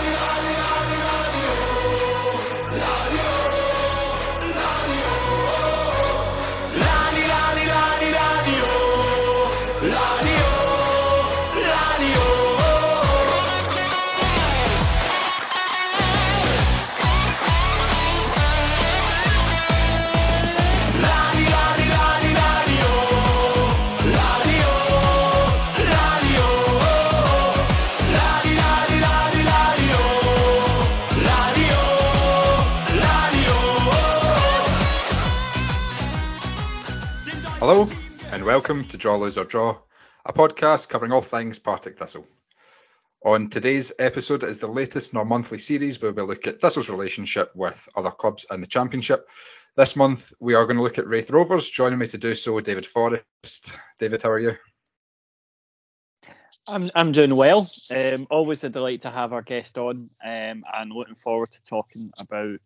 Hello, and welcome to Draw Lose or Draw, a podcast covering all things Partick Thistle. On today's episode is the latest in our monthly series where we look at Thistle's relationship with other clubs in the Championship. This month we are going to look at Raith Rovers. Joining me to do so, David Forrest. David, how are you? I'm I'm doing well. Um, always a delight to have our guest on, um, and looking forward to talking about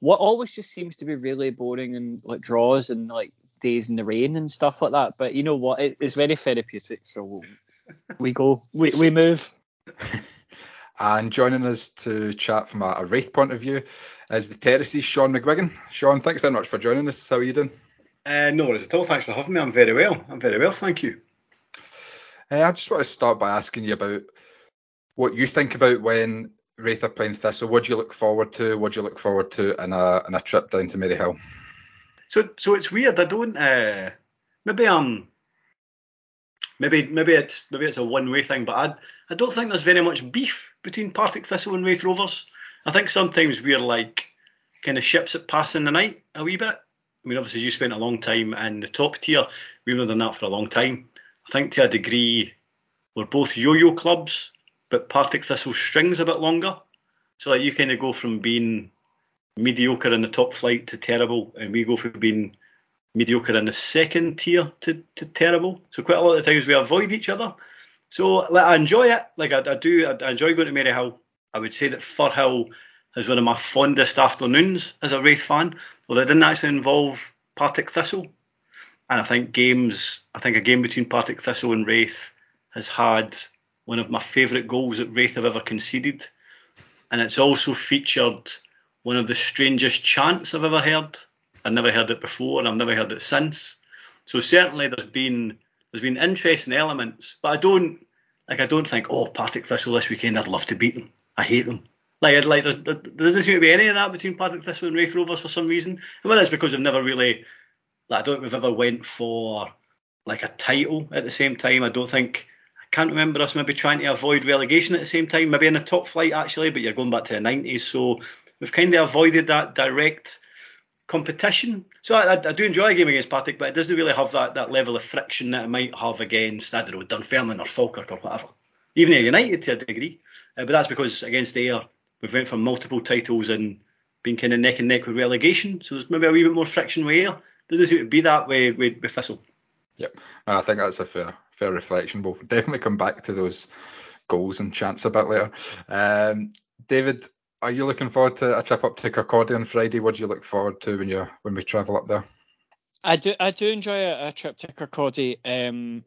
what always just seems to be really boring and like draws and like days in the rain and stuff like that. But you know what? It, it's very therapeutic. So we go, we, we move. and joining us to chat from a, a Raith point of view is the Terrace's, Shaughan McGuigan. Shaughan, thanks very much for joining us. How are you doing? Uh, no worries at all. Thanks for having me. I'm very well. I'm very well, thank you. Uh, I just want to start by asking you about what you think about when Wraith are playing Thistle. What do you look forward to? What do you look forward to in a in a trip down to Maryhill? So so it's weird. I don't. Uh, maybe I'm. Maybe maybe it's maybe it's a one way thing, but I I don't think there's very much beef between Partick Thistle and Raith Rovers. I think sometimes we're like kind of ships that pass in the night a wee bit. I mean, obviously you spent a long time in the top tier. We've been doing that for a long time. I think to a degree we're both yo-yo clubs, but Partick Thistle strings a bit longer. So like you kind of go from being mediocre in the top flight to terrible, and we go from being mediocre in the second tier to, to terrible. So quite a lot of times we avoid each other. So like, I enjoy it. Like I, I do, I, I, enjoy going to Maryhill. I would say that Firhill is one of my fondest afternoons as a Raith fan, although it didn't actually involve Partick Thistle. And I think games, I think a game between Partick Thistle and Raith has had one of my favourite goals that Raith have ever conceded. And it's also featured one of the strangest chants I've ever heard. I've never heard it before, and I've never heard it since. So certainly there's been there's been interesting elements, but I don't like I don't think oh Partick Thistle this weekend I'd love to beat them. I hate them. Like like there's, there doesn't seem to be any of that between Partick Thistle and Raith Rovers for some reason. And whether it's because they've never really like I don't think we've ever went for like a title at the same time. I don't think I can't remember us maybe trying to avoid relegation at the same time. Maybe in the top flight actually, but you're going back to the 90s. So we've kind of avoided that direct competition. So I, I, do enjoy a game against Partick, but it doesn't really have that, that level of friction that it might have against, I don't know, Dunfermline or Falkirk or whatever. Even United to a degree. Uh, but that's because against Ayr, we've went for multiple titles and been kind of neck and neck with relegation. So there's maybe a wee bit more friction with Ayr. Doesn't seem to be that way with, with Thistle. Yep, I think that's a fair fair reflection. We'll definitely come back to those goals and chants a bit later. Um, David, are you looking forward to a trip up to Kirkcaldy on Friday? What do you look forward to when you when we travel up there? I do I do enjoy a, a trip to Kirkcaldy. Um,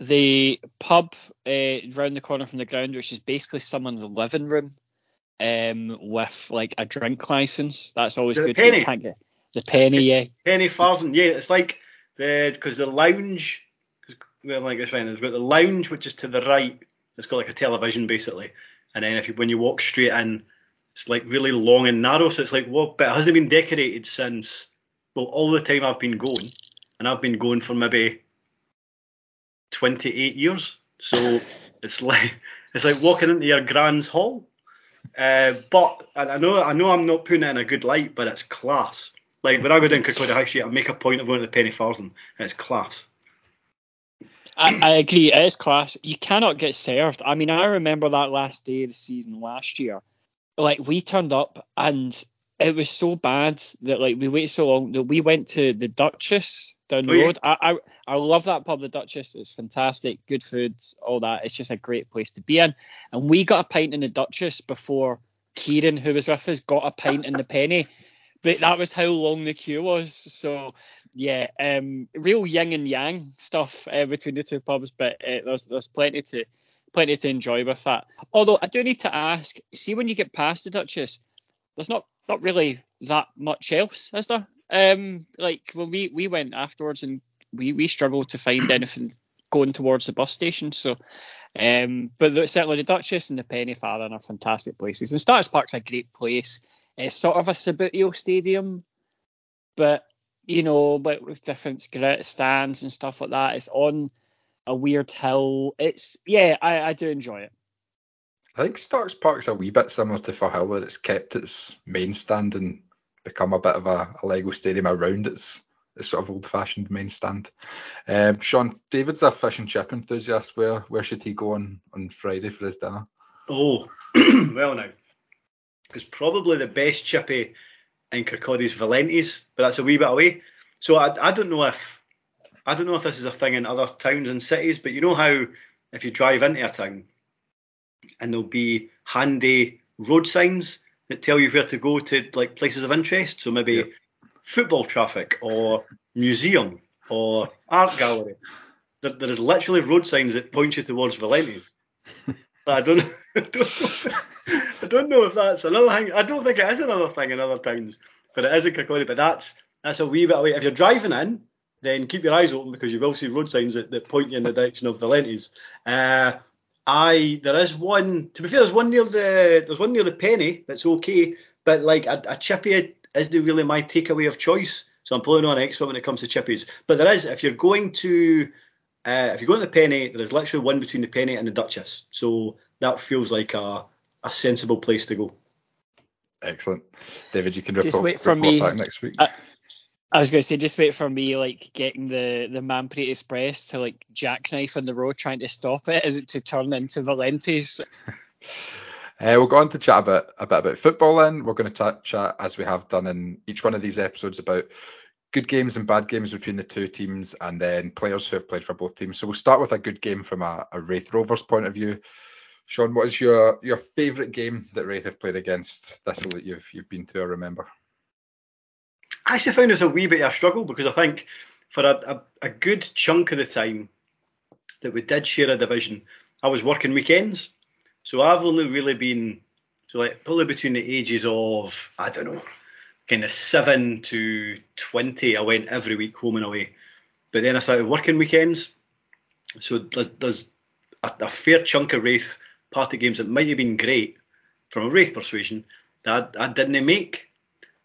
the pub uh, round the corner from the ground, which is basically someone's living room, um, with like a drink license. That's always the good. Penny. The, the penny, yeah. Penny Farthing, yeah. It's like the because the lounge, well, like it's fine. There's got the lounge, which is to the right. It's got like a television basically, and then if you when you walk straight in it's like really long and narrow. So it's like what? But it hasn't been decorated since well all the time I've been going, and I've been going for maybe 28 years. So it's like it's like walking into your grand's hall. Uh, but I know I know I'm not putting it in a good light, but it's class. Like when I go down Kirkcaldy High Street, I make a point of going to the Penny Farthing, it's class. I, I, agree, it is class. You cannot get served. I mean, I remember that last day of the season last year like we turned up and it was so bad that like we waited so long that we went to the Duchess down the oh, road. Yeah. I, I I love that pub, the Duchess. It's fantastic, good food, all that. It's just a great place to be in. And we got a pint in the Duchess before Kieran, who was with us, got a pint in the Penny. But that was how long the queue was. So yeah, um, real yin and yang stuff uh, between the two pubs. But uh, there's there's plenty to plenty to enjoy with that. Although I do need to ask, see when you get past the Duchess, there's not not really that much else, is there? Um, like when we we went afterwards and we we struggled to find anything going towards the bus station. So, um, but certainly the Duchess and the Penny Farthing are fantastic places. And Stark's Park's a great place. It's sort of a Subbuteo stadium, but you know, but with different stands and stuff like that. It's on a weird hill. It's yeah, I, I do enjoy it. I think Stark's Park's a wee bit similar to Firhill, where it's kept its main stand and become a bit of a, a Lego stadium around its, its sort of old-fashioned main stand. Um, Shaughan, David's a fish and chip enthusiast. Where where should he go on on Friday for his dinner? Oh, well now, it's probably the best chippy in Kirkcaldy's Valente's, but that's a wee bit away. So I, I don't know if I don't know if this is a thing in other towns and cities, but you know how if you drive into a town and there'll be handy road signs that tell you where to go to like places of interest. So maybe yep. football traffic or museum or art gallery. There, there is literally road signs that point you towards Valente's. I don't, I don't, I don't know if that's another thing. I don't think it is another thing in other towns, but it is in Kirkcaldy. But that's that's a wee bit away. If you're driving in, then keep your eyes open because you will see road signs that, that point you in the direction of Valente's. Uh, I there is one. To be fair, there's one near the there's one near the penny that's okay, but like a, a chippy isn't really my takeaway of choice. So I'm pulling on an expert when it comes to chippies. But there is if you're going to uh, if you're going to the penny, there is literally one between the penny and the Duchess. So that feels like a a sensible place to go. Excellent, David. You can report, report me, back next week. Uh, I was going to say, just wait for me, like getting the the Manpreet Express to like jackknife on the road, trying to stop it. Is it to turn into Valente's? Uh, we'll go on to chat a bit, a bit about football then. We're going to chat, as we have done in each one of these episodes, about good games and bad games between the two teams and then players who have played for both teams. So we'll start with a good game from a, a Raith Rovers point of view. Shaughan, what is your, your favourite game that Raith have played against Thistle that you've you've been to or remember? I actually found this a wee bit of a struggle because I think for a, a, a good chunk of the time that we did share a division, I was working weekends. So I've only really been so like probably between the ages of I don't know, kind of seven to twenty. I went every week home and away, but then I started working weekends. So there's, there's a, a, fair chunk of Raith party games that might have been great from a Raith persuasion that I, I didn't make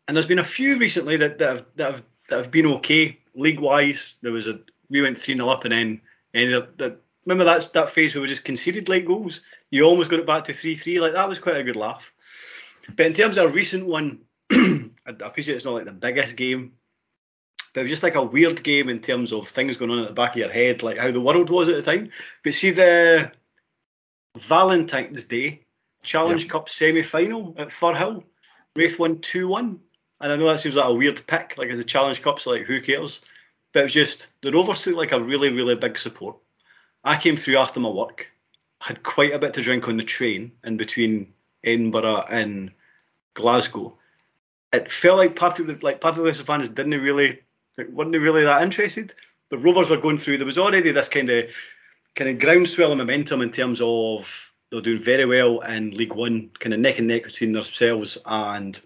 and there's been a few recently that, that have that have that have been okay league wise. There was a we went three 0 up and then ended up that remember that that phase where we just conceded late goals. You almost got it back to three three. Like that was quite a good laugh. But in terms of a recent one, I appreciate it's not like the biggest game, but it was just like a weird game in terms of things going on at the back of your head, like how the world was at the time. But see the Valentine's Day Challenge yep. Cup semi final at Firhill, Raith won two one. And I know that seems like a weird pick, like as a challenge cup, so like who cares? But it was just the Rovers took like a really, really big support. I came through after my work, had quite a bit to drink on the train in between Edinburgh and Glasgow. It felt like part of the like part of the fans didn't really like, weren't they really that interested. But Rovers were going through. There was already this kind of kind of groundswell of momentum in terms of they were doing very well in League One, kind of neck and neck between themselves and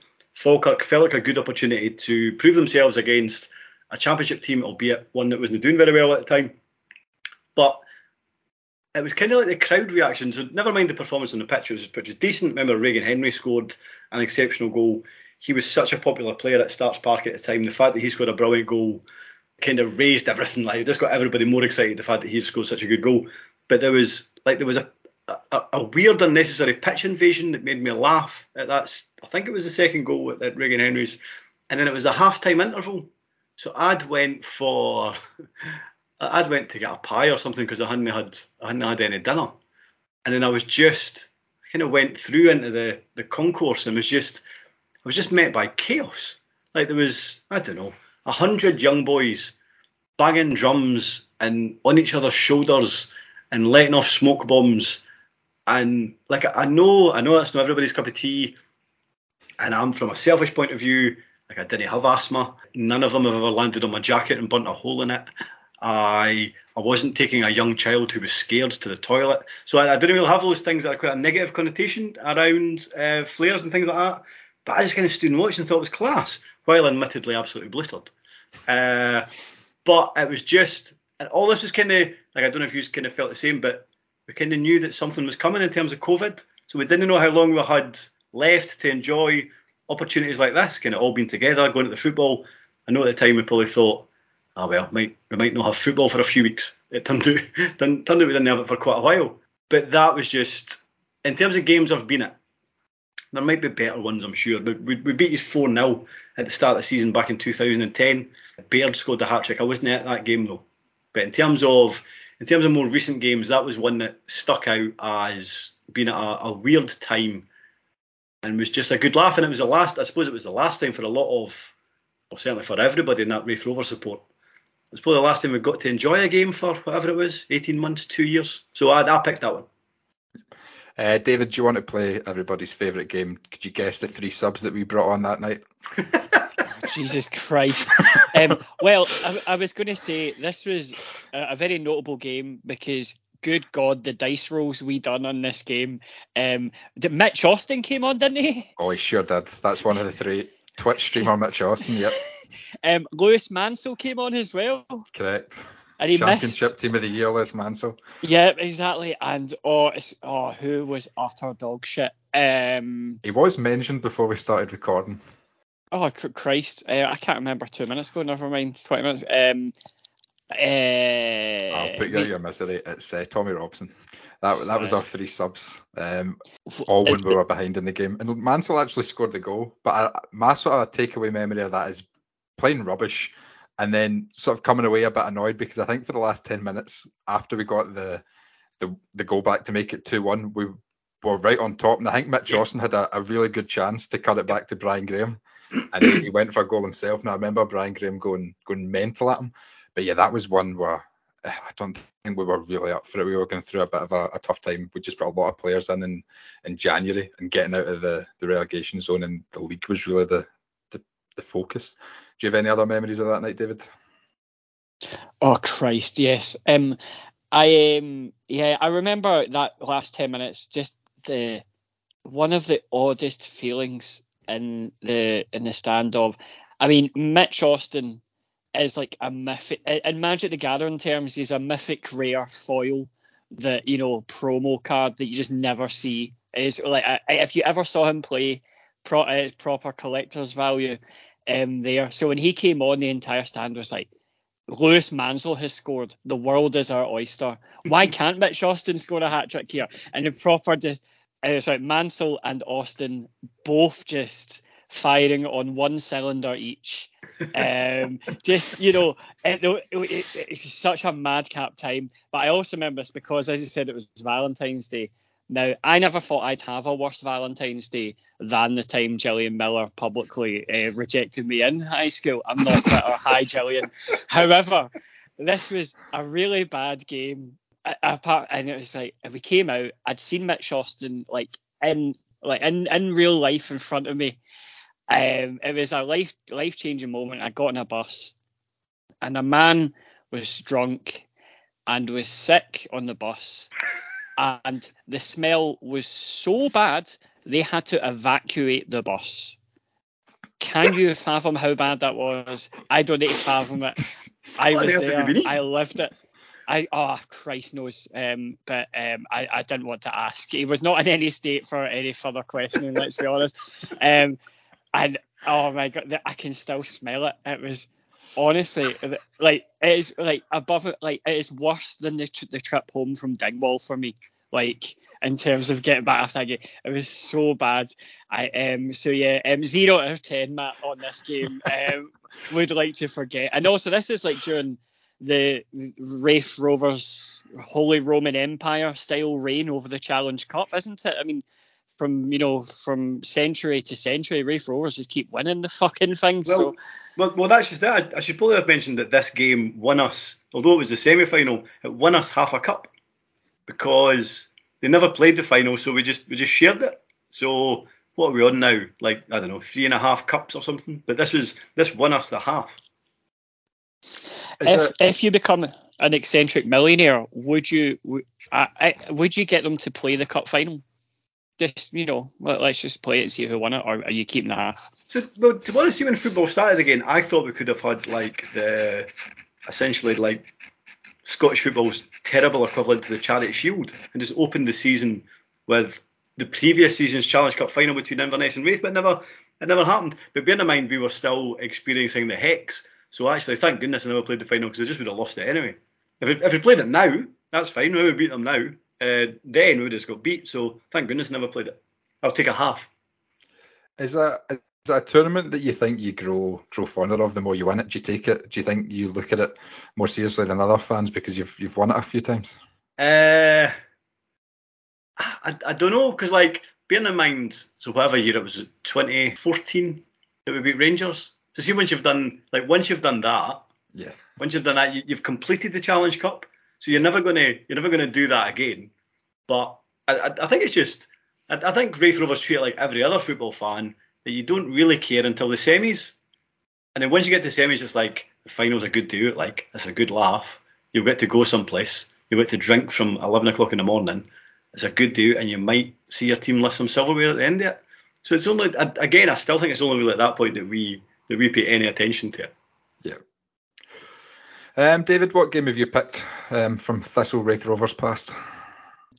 Falkirk felt like a good opportunity to prove themselves against a championship team, albeit one that wasn't doing very well at the time. But it was kind of like the crowd reaction. So never mind the performance on the pitch, which was decent. Remember, Regan Hendry scored an exceptional goal. He was such a popular player at Stark's Park at the time. The fact that he scored a brilliant goal kind of raised everything. Like it just got everybody more excited. The fact that he scored such a good goal. But there was like there was a a, a, weird unnecessary pitch invasion that made me laugh. That's I think it was the second goal at, at Regan Hendry's, and then it was a half time interval. So I'd went for I'd went to get a pie or something because I hadn't had I hadn't had any dinner, and then I was just kind of went through into the the concourse and was just I was just met by chaos. Like there was I don't know a hundred young boys banging drums and on each other's shoulders and letting off smoke bombs and like I know, I know that's not everybody's cup of tea. And I'm from a selfish point of view, like I didn't have asthma. None of them have ever landed on my jacket and burnt a hole in it. I I wasn't taking a young child who was scared to the toilet. So I, I didn't really have those things that are quite a negative connotation around uh, flares and things like that. But I just kind of stood and watched and thought it was class, while admittedly absolutely blittered. Uh, but it was just, and all this was kind of like I don't know if you kind of felt the same, but we kind of knew that something was coming in terms of COVID. So we didn't know how long we had left to enjoy opportunities like this, kind of all being together, going to the football. I know at the time we probably thought, oh well, might we might not have football for a few weeks. It turned out turned, out we didn't have it for quite a while. But that was just in terms of games I've been at. There might be better ones, I'm sure. But we, we beat you 4 0 at the start of the season back in 2010. Baird scored the hat trick. I wasn't at that game though. But in terms of in terms of more recent games, that was one that stuck out as being a, a weird time and was just a good laugh. And it was the last, I suppose it was the last time for a lot of, well, certainly for everybody in that Raith Rover support. It was probably the last time we got to enjoy a game for whatever it was, 18 months, two years. So I, I picked that one. Uh, David, do you want to play everybody's favourite game? Could you guess the three subs that we brought on that night? Jesus Christ. Um, well, I, I was going to say this was a, a, very notable game because, good God, the dice rolls we done on this game. Um, did Mitch Austin came on, didn't he? Oh, he sure did. That's one of the three. Twitch streamer Mitch Austin, yep. Um, Lewis Mansell came on as well. Correct. And he Championship missed. team of the year, Lewis Mansell. Yeah, exactly. And oh, oh, who was utter dog shit? Um, He was mentioned before we started recording. Oh Christ, uh, I can't remember two minutes ago. Never mind, twenty minutes. Um, uh, I'll put you out your misery. It's uh, Tommy Robson. That that was our three subs. Um, all when we were behind in the game. And Mansell actually scored the goal. But I, my sort of takeaway memory of that is playing rubbish and then sort of coming away a bit annoyed because I think for the last 10 minutes after we got the the, the goal back to make it 2 1, we were right on top. And I think Mitch Yeah. Austin had a, a really good chance to cut it back to Brian Graham. And he, went for a goal himself. And I remember Brian Graham going going mental at him. But yeah, that was one where eh, I don't think we were really up for it. We were going through a bit of a, a tough time. We just brought a lot of players in, in in January and getting out of the, the relegation zone and the league was really the, the the focus. Do you have any other memories of that night, David? Oh Christ, yes. Um, I um, yeah, I remember that last ten minutes. Just the one of the oddest feelings in the in the stand of. I mean, Mitch Austin is like a mythic in Magic the Gathering terms. He's a mythic rare foil that you know promo card that you just never see. Is like I, if you ever saw him play, pro, uh, proper collector's value. Um, there. So when he came on, the entire stand was like. Lewis Mansell has scored. The world is our oyster. Why can't Mitch Austin score a hat trick here? And the proper just, uh, sorry, Mansell and Austin both just firing on one cylinder each. Um, just you know, it, it, it- it's such a madcap time. But I also remember this because, as you said, it was Valentine's Day. Now, I never thought I'd have a worse Valentine's Day than the time Gillian Miller publicly uh, rejected me in high school. I'm not bitter. Hi, Gillian. However, this was a really bad game. Apart, and it was like we came out. I'd seen Mitch Austin like in like in, in real life in front of me. Um, it was a life life changing moment. I got on a bus, and a man was drunk and was sick on the bus, and the smell was so bad they had to evacuate the bus. Can you fathom how bad that was? I don't need to fathom it. I was on earth have you there. I lived it. I oh Christ knows. Um, but um, I, I didn't want to ask. He was not in any state for any further questioning. let's be honest. Um, and oh my god, I can still smell it. It was honestly like it is like above it. Like it is worse than the the trip home from Dingwall for me. Like in terms of getting back after that game, it was so bad. I um so yeah um zero out of ten Matt on this game. Um, would like to forget. And also this is like during the Raith Rovers Holy Roman Empire style reign over the Challenge Cup, isn't it? I mean, from you know from century to century, Raith Rovers just keep winning the fucking thing. Well, so well, well, that's just that. I, I should probably have mentioned that this game won us, although it was the semi-final, it won us half a cup because they never played the final, so we just we just shared it. So what are we on now? Like I don't know, three and a half cups or something. But this was this won us the half. If it... if you become an eccentric millionaire, would you would, I, would you get them to play the cup final? Just you know, let, us just play it and see who won it, or are you keeping the half? So, well, to be honest, see when football started again, I thought we could have had like the essentially like Scottish football's terrible equivalent to the Charity Shield, and just opened the season with the previous season's Challenge Cup final between Inverness and Raith, but never it never happened. But bear in mind, we were still experiencing the hex. So actually, thank goodness I never played the final because I just would have lost it anyway. If we, if we played it now, that's fine. We would beat them now. Uh, then we would have just got beat. So thank goodness I never played it. I'll take a half. Is that is that a tournament that you think you grow grow fonder of the more you win it? Do you take it? Do you think you look at it more seriously than other fans because you've you've won it a few times? Uh, I, I don't know because like bearing in mind, so whatever year it was, 2014 that we beat Rangers. So see, once you've done like once you've done that, yeah. Once you've done that, you, have completed the Challenge Cup, so you're never gonna you're never gonna do that again. But I, I, think it's just I, I think Raith Rovers treat it like every other football fan that you don't really care until the semis, and then once you get to the semis, it's like the final's a good do. Like it's a good laugh. You'll get to go someplace. You'll get to drink from 11 o'clock in the morning it's a good do, and you might see your team lift some silverware at the end of it. So it's only again, I still think it's only really at that point that we that we pay any attention to it. Yeah. Um, David, what game have you picked um, from Thistle Raith Rovers past?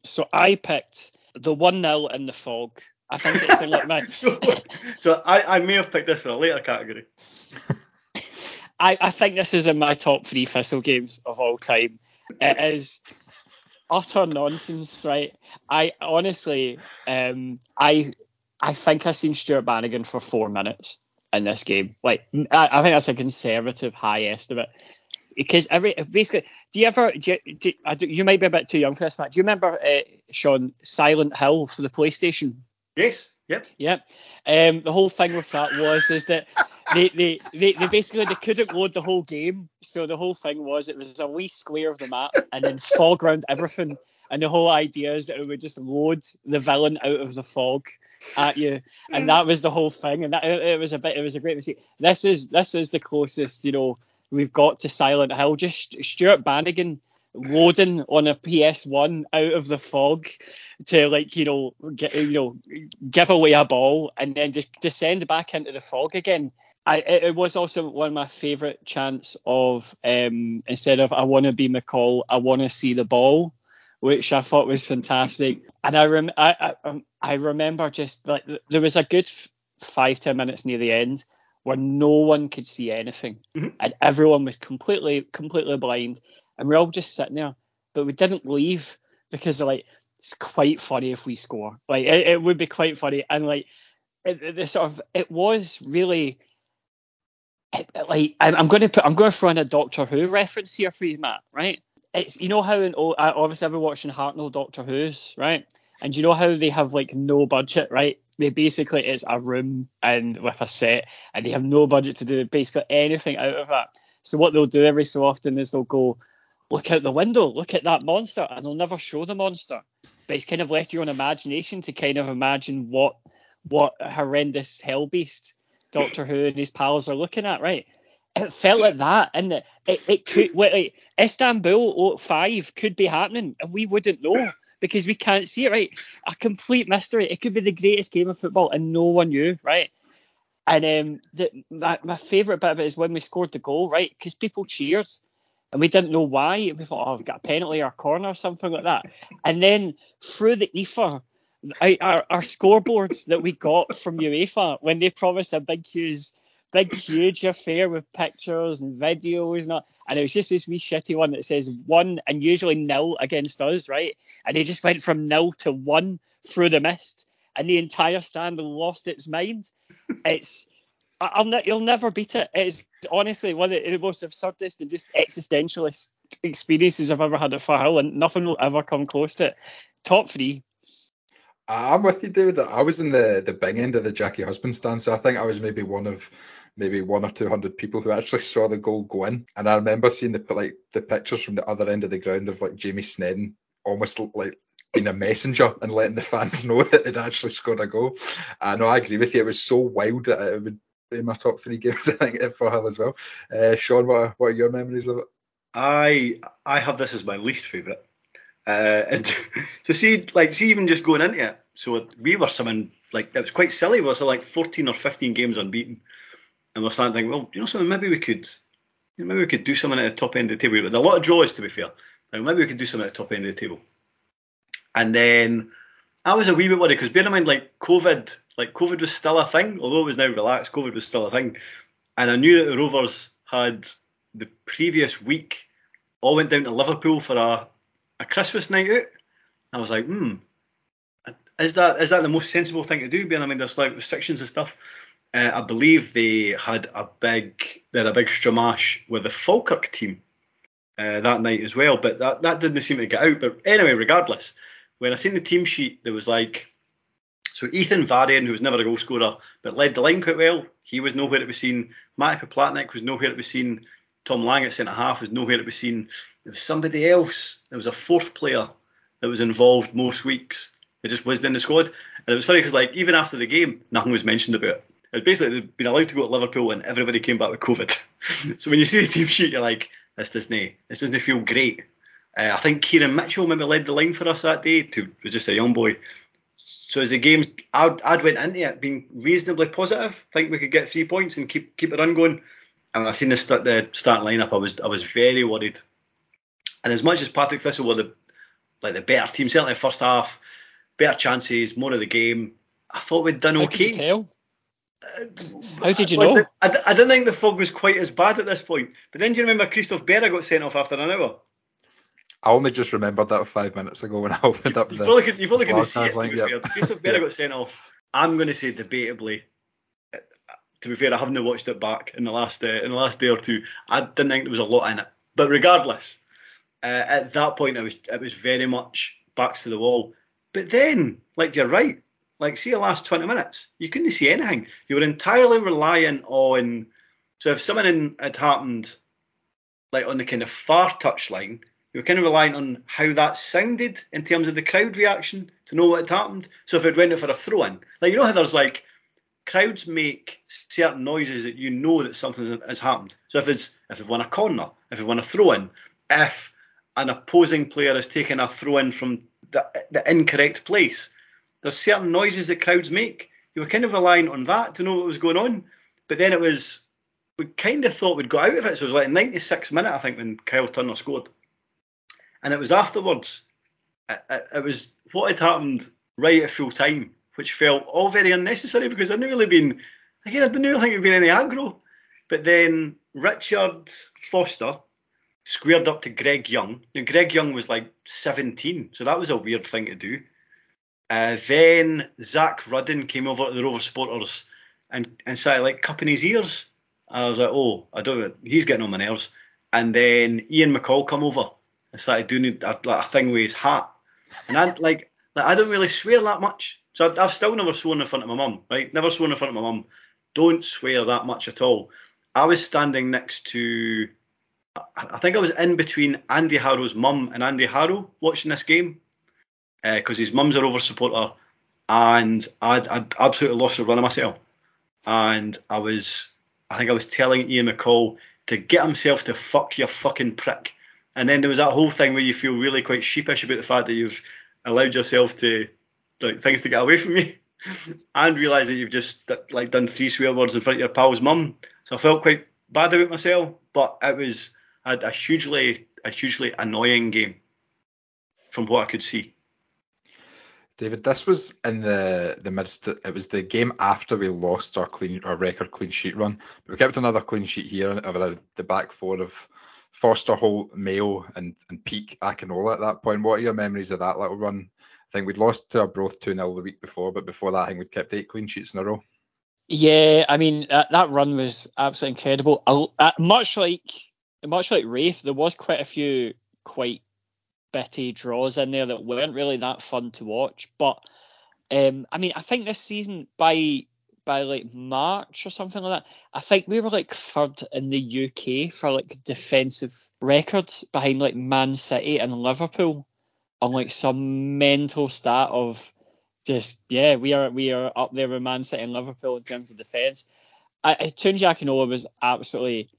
So I picked the one 0 in the fog. I think it's in like my. so, so I, I may have picked this for a later category. I, I think this is in my top three Thistle games of all time. It is utter nonsense, right? I honestly, um, I I think I've seen Stuart Bannigan for four minutes in this game. Like, I, I think that's a conservative high estimate. Because every basically, do you ever do you, do, you might be a bit too young for this, Matt. Do you remember uh, Sean Silent Hill for the PlayStation? Yes. Yep. Yep. Um, the whole thing with that was is that they, they, they, they basically they couldn't load the whole game, so the whole thing was it was a wee square of the map and then fog around everything. And the whole idea is that it would just load the villain out of the fog at you, and that was the whole thing. And that it, was a bit, it was a great mistake. This is this is the closest, you know, we've got to Silent Hill. Just Stuart Bannigan loading on a PS1 out of the fog to like you know get you know give away a ball and then just descend back into the fog again. I, it was also one of my favourite chants of um, instead of I want to be McCall, I want to see the ball, which I thought was fantastic. And I rem- I, I, um, I remember just like there was a good f- five ten minutes near the end where no one could see anything mm-hmm. and everyone was completely completely blind and we're all just sitting there, but we didn't leave because like it's quite funny if we score. Like it, it would be quite funny, and like it, the sort of it was really like I'm going to put I'm going to throw in a Doctor Who reference here for you, Matt. Right? It's you know how in uh, obviously I've been watching Hartnell Doctor Who's right, and you know how they have like no budget, right? They basically it's a room and with a set, and they have no budget to do basically anything out of that. So what they'll do every so often is they'll go, look out the window, look at that monster, and they'll never show the monster. But it's kind of left your own imagination to kind of imagine what what horrendous hell beast Doctor Who and his pals are looking at, right? It felt like that, and it, it, could like Istanbul 05 could be happening, and we wouldn't know because we can't see it, right? A complete mystery. It could be the greatest game of football, and no one knew, right? And um, the, my, my favourite bit of it is when we scored the goal, right? Because people cheered and we didn't know why. We thought, oh, we've got a penalty or a corner or something like that. And then through the ether, our, our scoreboards that we got from UEFA when they promised a big huge, big huge affair with pictures and videos and all, and it was just this wee shitty one that says one and usually nil against us, right? And they just went from nil to one through the mist, and the entire stand lost its mind. It's I'll ne- you'll never beat it. It's honestly one of the most absurdist and just existentialist experiences I've ever had at Firhill, and nothing will ever come close to it. Top three. I'm with you, David. I was in the the big end of the Jackie Husband stand, so I think I was maybe one of maybe one or two hundred people who actually saw the goal go in. And I remember seeing the like the pictures from the other end of the ground of like Jamie Sneddon almost like being a messenger and letting the fans know that they'd actually scored a goal. I know I agree with you. It was so wild that it would be my top three games, I think, for Hull as well. Uh, Shaughan, what are, what are your memories of it? I I have this as my least favourite. Uh, and so see, like, see, even just going into it, so we were something like it was quite silly. We were like 14 or 15 games unbeaten, and we're starting to think, well, you know something, maybe we could, maybe we could do something at the top end of the table. With a lot of draws, to be fair, like, maybe we could do something at the top end of the table. And then I was a wee bit worried because bear in mind, like COVID, like COVID was still a thing, although it was now relaxed. COVID was still a thing, and I knew that the Rovers had the previous week all went down to Liverpool for a, a Christmas night out. I was like, hmm, is that is that the most sensible thing to do? Being I mean, there's like restrictions and stuff. Uh, I believe they had a big they had a big stramash with the Falkirk team uh, that night as well, but that that didn't seem to get out. But anyway, regardless, when I seen the team sheet, there was like so Ethan Varian, who was never a goal scorer, but led the line quite well. He was nowhere to be seen. Matty Poplatnik was nowhere to be seen. Tom Lang at centre half was nowhere to be seen. There was somebody else. There was a fourth player that was involved most weeks. It just wasn't in the squad. And it was funny because like even after the game, nothing was mentioned about it. It was basically they'd been allowed to go to Liverpool and everybody came back with COVID. so when you see the team sheet, you're like, this doesn't this doesn't feel great. Uh, I think Kieran Mitchell maybe led the line for us that day. To was just a young boy. So as the games, I'd, I'd went into it being reasonably positive. Think we could get three points and keep keep it run going. And I seen the start the starting lineup, I was I was very worried. And as much as Partick Thistle were the like the better team, certainly the first half, better chances, more of the game, I thought we'd done How okay. Could you tell? Uh, How did you know? I, I didn't think the fog was quite as bad at this point. But then do you remember Christophe Berra got sent off after an hour? I only just remembered that five minutes ago when I opened up You've the. probably, could- you've probably the going to see it. To be yep. fair. Christophe Berra Yep. got sent off. I'm going to say debatably. uh, To be fair, I haven't watched it back in the last uh, in the last day or two. I didn't think there was a lot in it. But regardless, uh, at that point, it was it was very much backs to the wall. But then, like you're right, like see the last 20 minutes, you couldn't see anything. You were entirely relying on. So if something had happened, like on the kind of far touchline, you were kind of relying on how that sounded in terms of the crowd reaction to know what had happened. So if it went in for a throw in, like you know how there's like crowds make certain noises that you know that something has happened. So if it's if they've won a corner, if they've won a throw in, if an opposing player has taken a throw in from the, the incorrect place, there's certain noises that crowds make. You were kind of relying on that to know what was going on. But then it was we kind of thought we'd got out of it. So it was like 96 minute, I think, when Kyle Turner scored. And it was afterwards. It, it, it was what had happened right at full time, which felt all very unnecessary because I'd never really been, again, I didn't really think it'd been any aggro. But then Richard Foster squared up to Greg Young. Now, Greg Young was like 17, so that was a weird thing to do. Uh, then Zak Rudden came over to the Rover Supporters and, and started like cupping his ears. I was like, oh, I don't. He's getting on my nerves. And then Ian McCall come over and started doing a, like a thing with his hat. And I like, like I don't really swear that much. So I've, I've still never sworn in front of my mum, right? Never sworn in front of my mum. Don't swear that much at all. I was standing next to, I, I think I was in between Andy Harrow's mum and Andy Harrow watching this game Uh, because his mum's a Rover supporter, and I'd, I'd absolutely lost the run of myself. And I was, I think I was telling Ian McCall to get himself to fuck your fucking prick. And then there was that whole thing where you feel really quite sheepish about the fact that you've allowed yourself to like things to get away from you, and realise that you've just like done three swear words in front of your pal's mum. So I felt quite bad about myself, but it was a hugely, a hugely annoying game from what I could see. David, this was in the the midst. It was the game after we lost our clean our record clean sheet run. We kept another clean sheet here of the, the back four of Foster, Holt, Mayo, and and Peak Akinola at that point. What are your memories of that little run? I think we'd lost to Arbroath 2 0 the week before, but before that, I think we'd kept eight clean sheets in a row. Yeah, I mean that, that run was absolutely incredible. I, uh, much like much like Raith, there was quite a few quite bitty draws in there that weren't really that fun to watch. But um, I mean, I think this season by by like March or something like that, I think we were like third in the UK for like defensive records behind like Man City and Liverpool on like some mental stat of just yeah, we are we are up there with Man City and Liverpool in terms of defence. I, Tunji Akinola was absolutely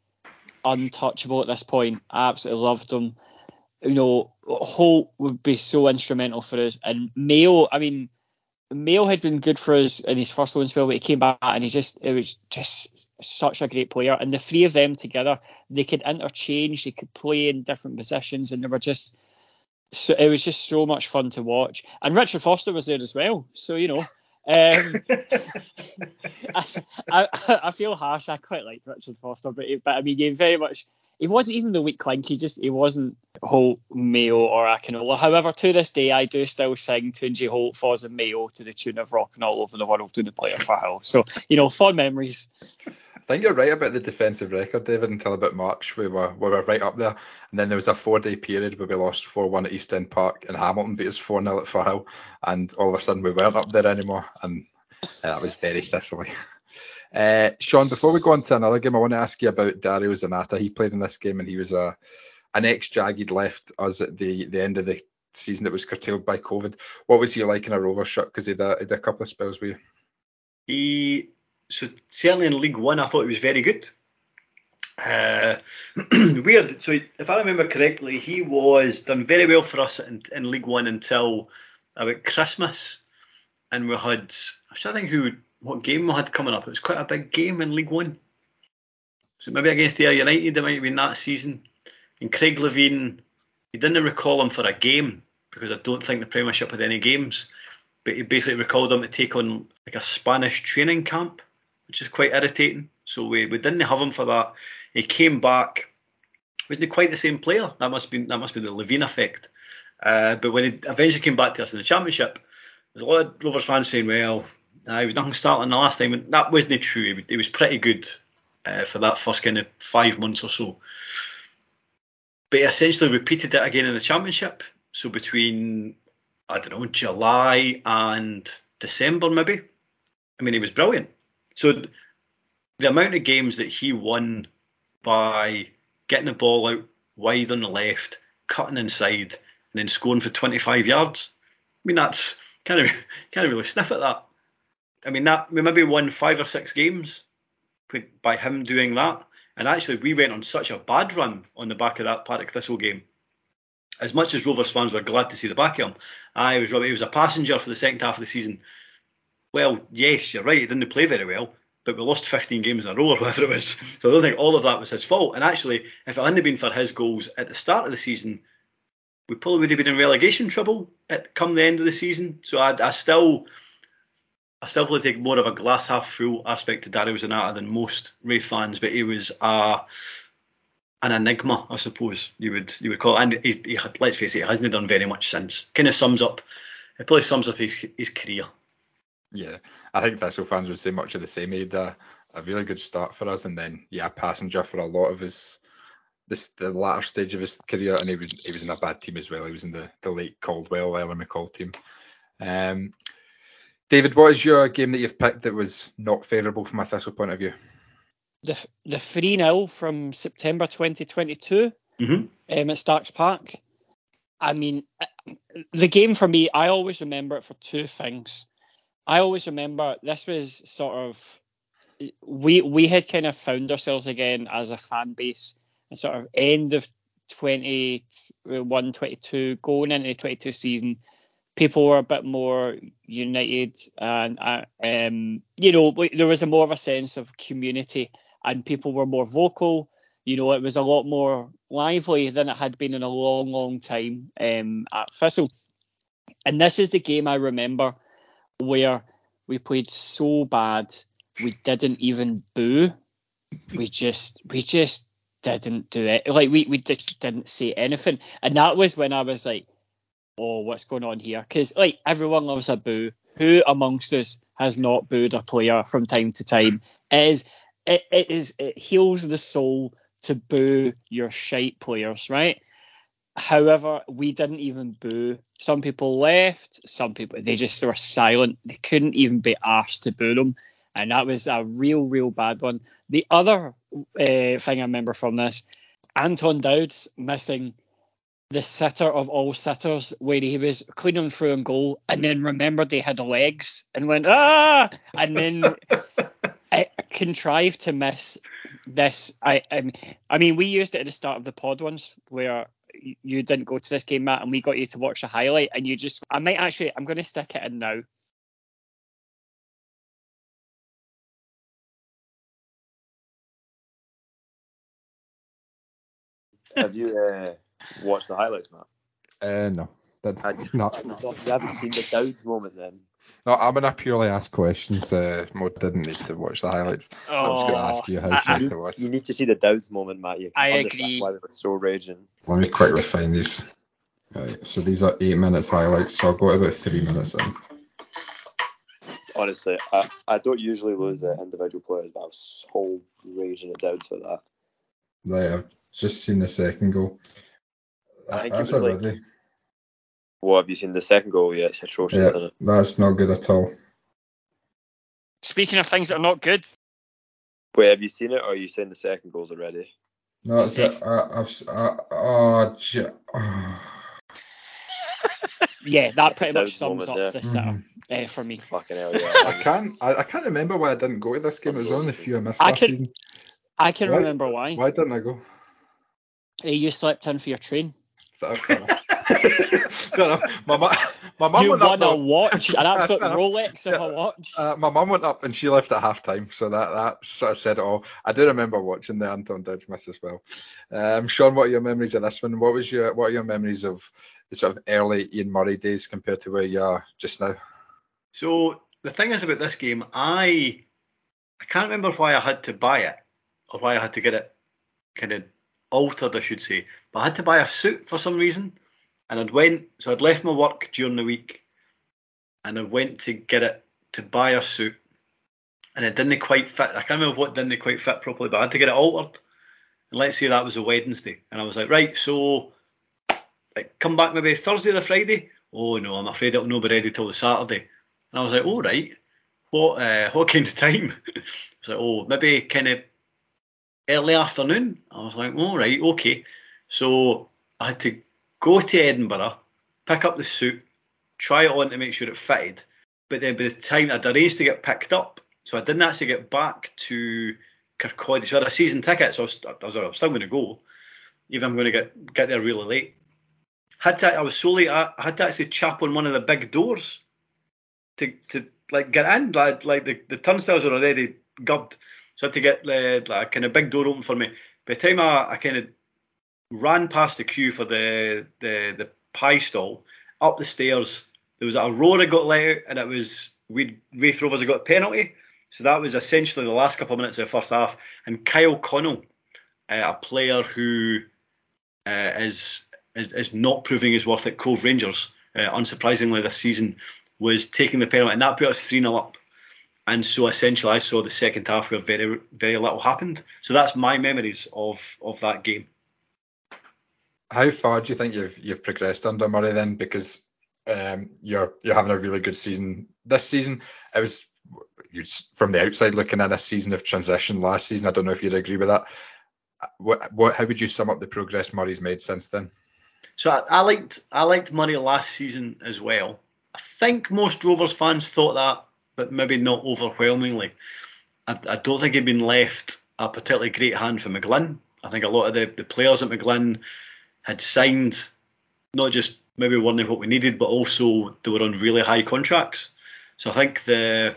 untouchable at this point. I absolutely loved him. You know, Holt would be so instrumental for us, and Mayo. I mean, Mayo had been good for us in his first loan spell, but he came back and he just it was just such a great player. And the three of them together, they could interchange, they could play in different positions, and they were just so it was just so much fun to watch. And Richard Foster was there as well, so you know. Um, I, I, I feel harsh. I quite like Richard Foster, but but I mean, he very much he wasn't even the weak link. He just he wasn't Holt, Mayo, or Akinola. However, to this day, I do still sing Tunji Holt, Foz, and Mayo to the tune of "Rocking All Over the World" to the player for Hill. So you know, fond memories. I think you're right about the defensive record, David. Until about March, we were we were right up there, and then there was a four-day period where we lost four-one at East End Park, and Hamilton beat us four-0 at Firhill, and all of a sudden we weren't up there anymore, and uh, that was very thistly. Uh, Shaughan, before we go on to another game, I want to ask you about Dario Zanatta. He played in this game, and he was a an ex-Jag. He'd left us at the the end of the season that was curtailed by COVID. What was he like in a Rover shirt? Because he had a, couple of spells with you. He so certainly in League One, I thought he was very good. Uh, weird. So if I remember correctly, he was done very well for us in, in League One until about Christmas, and we had. To think who what game we had coming up. It was quite a big game in League One. So maybe against Ayr United, it might have been that season. And Craig Levein, he didn't recall him for a game because I don't think the Premiership had any games. But he basically recalled him to take on like a Spanish training camp which is quite irritating. So we, we didn't have him for that. He came back, wasn't quite the same player. That must be that must be the Levein effect. Uh, but when he eventually came back to us in the championship, there's a lot of Rovers fans saying, well, uh, he was nothing starting the last time. And that wasn't true. He, he was pretty good uh, for that first kind of five months or so. But he essentially repeated it again in the championship. So between I don't know July and December maybe. I mean, he was brilliant. So the amount of games that he won by getting the ball out wide on the left, cutting inside, and then scoring for 25 yards. I mean, that's kind of kind of really sniff at that. I mean, that we maybe won five or six games by him doing that. And actually, we went on such a bad run on the back of that Partick Thistle game. As much as Rovers fans were glad to see the back of him, I was he was a passenger for the second half of the season well, yes, you're right, he didn't play very well, but we lost 15 games in a row or whatever it was. So I don't think all of that was his fault. And actually, if it hadn't been for his goals at the start of the season, we probably would have been in relegation trouble at come the end of the season. So I, I still, I still take more of a glass half full aspect to Dario Zanatta than most Raith fans, but he was uh, an enigma, I suppose you would you would call it. And he, he had, let's face it, he hasn't done very much since. Kind of sums up, it probably sums up his, his career. Yeah, I think Thistle fans would say much of the same. He had a, a really good start for us, and then yeah, passenger for a lot of his this the latter stage of his career, and he was he was in a bad team as well. He was in the the late Caldwell, Ella McCall team. Um, David, what is your game that you've picked that was not favourable from a Thistle point of view? The the three 0 from September 2022 mm-hmm. um, at Stark's Park. I mean, the game for me, I always remember it for two things. I always remember this was sort of we we had kind of found ourselves again as a fan base and sort of end of 21 22 going into the 22 season people were a bit more united and uh, um, you know there was a more of a sense of community and people were more vocal you know it was a lot more lively than it had been in a long long time um, at Thistle and this is the game I remember where we played so bad we didn't even boo. We just we just didn't do it. Like we, we just didn't say anything. And that was when I was like, oh, what's going on here? Because like everyone loves a boo. Who amongst us has not booed a player from time to time? It is it, it is it heals the soul to boo your shite players, right? However, we didn't even boo. Some people left. Some people they just were silent. They couldn't even be asked to boo them, and that was a real, real bad one. The other uh, thing I remember from this, Anton Dowds missing the sitter of all sitters, where he was cleaning through and goal, and then remembered they had legs and went ah, and then I contrived to miss this. I, I I mean, we used it at the start of the pod once where you didn't go to this game, Matt, and we got you to watch the highlight, and you just. I might actually. I'm going to stick it in now. Have you uh, watched the highlights, Matt? Uh, no. That, Had you, no. you haven't seen the Dowds moment then? No, I'm gonna purely ask questions. Uh, Mo didn't need to watch the highlights. I was going to Oh, ask you how I- shit You, it was. you need to see the Dowds moment, Matt. You can I agree. why they were so raging. Let me quickly find these. Right, so these are eight minutes highlights. So I'll go about three minutes in. Honestly, I, I don't usually lose uh, individual players, but I was so raging at Dowds for that. Right, I've just seen the second goal. I think it That's was like- already. What have you seen the second goal? Yeah, it's atrocious, Yeah, isn't it? that's not good at all. Speaking of things that are not good, Wait, have you seen it, or are you saying the second goal's already? No, it's Sick. uh, I've s- uh, oh, j- oh. yeah, that pretty much sums moment, up yeah. the setup Mhm. uh, for me. Fucking hell, yeah. I can't. I, I can't remember why I didn't go to this game. It was only a few I missed I last can- season. I can Why- remember why. Why didn't I go? Uh, You slept in for your train. Fair, fair enough. Fair. My, mu- my mum you went won up. a watch, an absolute Rolex of Yeah. a watch. Uh, my mum went up and she left at half time, so that that sort of said it all. I do remember watching the Anton Dowds miss as well. Um, Sean, what are your memories of this one? What was your what are your memories of the sort of early Ian Murray days compared to where you are just now? So the thing is about this game, I I can't remember why I had to buy it or why I had to get it kind of altered, I should say. But I had to buy a suit for some reason, and I'd went so I'd left my work during the week, and I went to get it to buy a suit, and it didn't quite fit. I can't remember what didn't quite fit properly, but I had to get it altered. And let's say that was a Wednesday, and I was like, right, so like come back maybe Thursday or Friday. Oh no, I'm afraid it'll not be ready till the Saturday. And I was like, all right, what uh, what kind of time? I was like, oh, maybe kind of early afternoon. I was like, all right, okay. So I had to go to Edinburgh, pick up the suit, try it on to make sure it fitted. But then by the time I'd arranged to get picked up, so I didn't actually get back to Kirkcaldy. So I had a season ticket, so I was, I was, I was still going to go, even if I'm going to get get there really late. Had to, I was so late, I, I had to actually chap on one of the big doors to to like get in. Like, like the, the turnstiles were already gubbed, so I had to get the like kind of big door open for me. By the time I, I kind of ran past the queue for the the the pie stall, up the stairs, there was a Aurora got let out, and it was we Raith Rovers had got a penalty. So that was essentially the last couple of minutes of the first half. And Kyle Connell, uh, a player who uh, is, is is not proving his worth at Cove Rangers, uh, unsurprisingly this season, was taking the penalty, and that put us 3 0 up. And so essentially, I saw the second half where very very little happened. So that's my memories of of that game. How far do you think you've you've progressed under Murray then? Because um, you're you're having a really good season this season. It was from the outside looking at a season of transition last season. I don't know if you'd agree with that. What what how would you sum up the progress Murray's made since then? So I, I liked I liked Murray last season as well. I think most Rovers fans thought that, but maybe not overwhelmingly. I, I don't think he'd been left a particularly great hand for McGlynn. I think a lot of the, the players at McGlynn had signed not just maybe weren't what we needed, but also they were on really high contracts. So I think the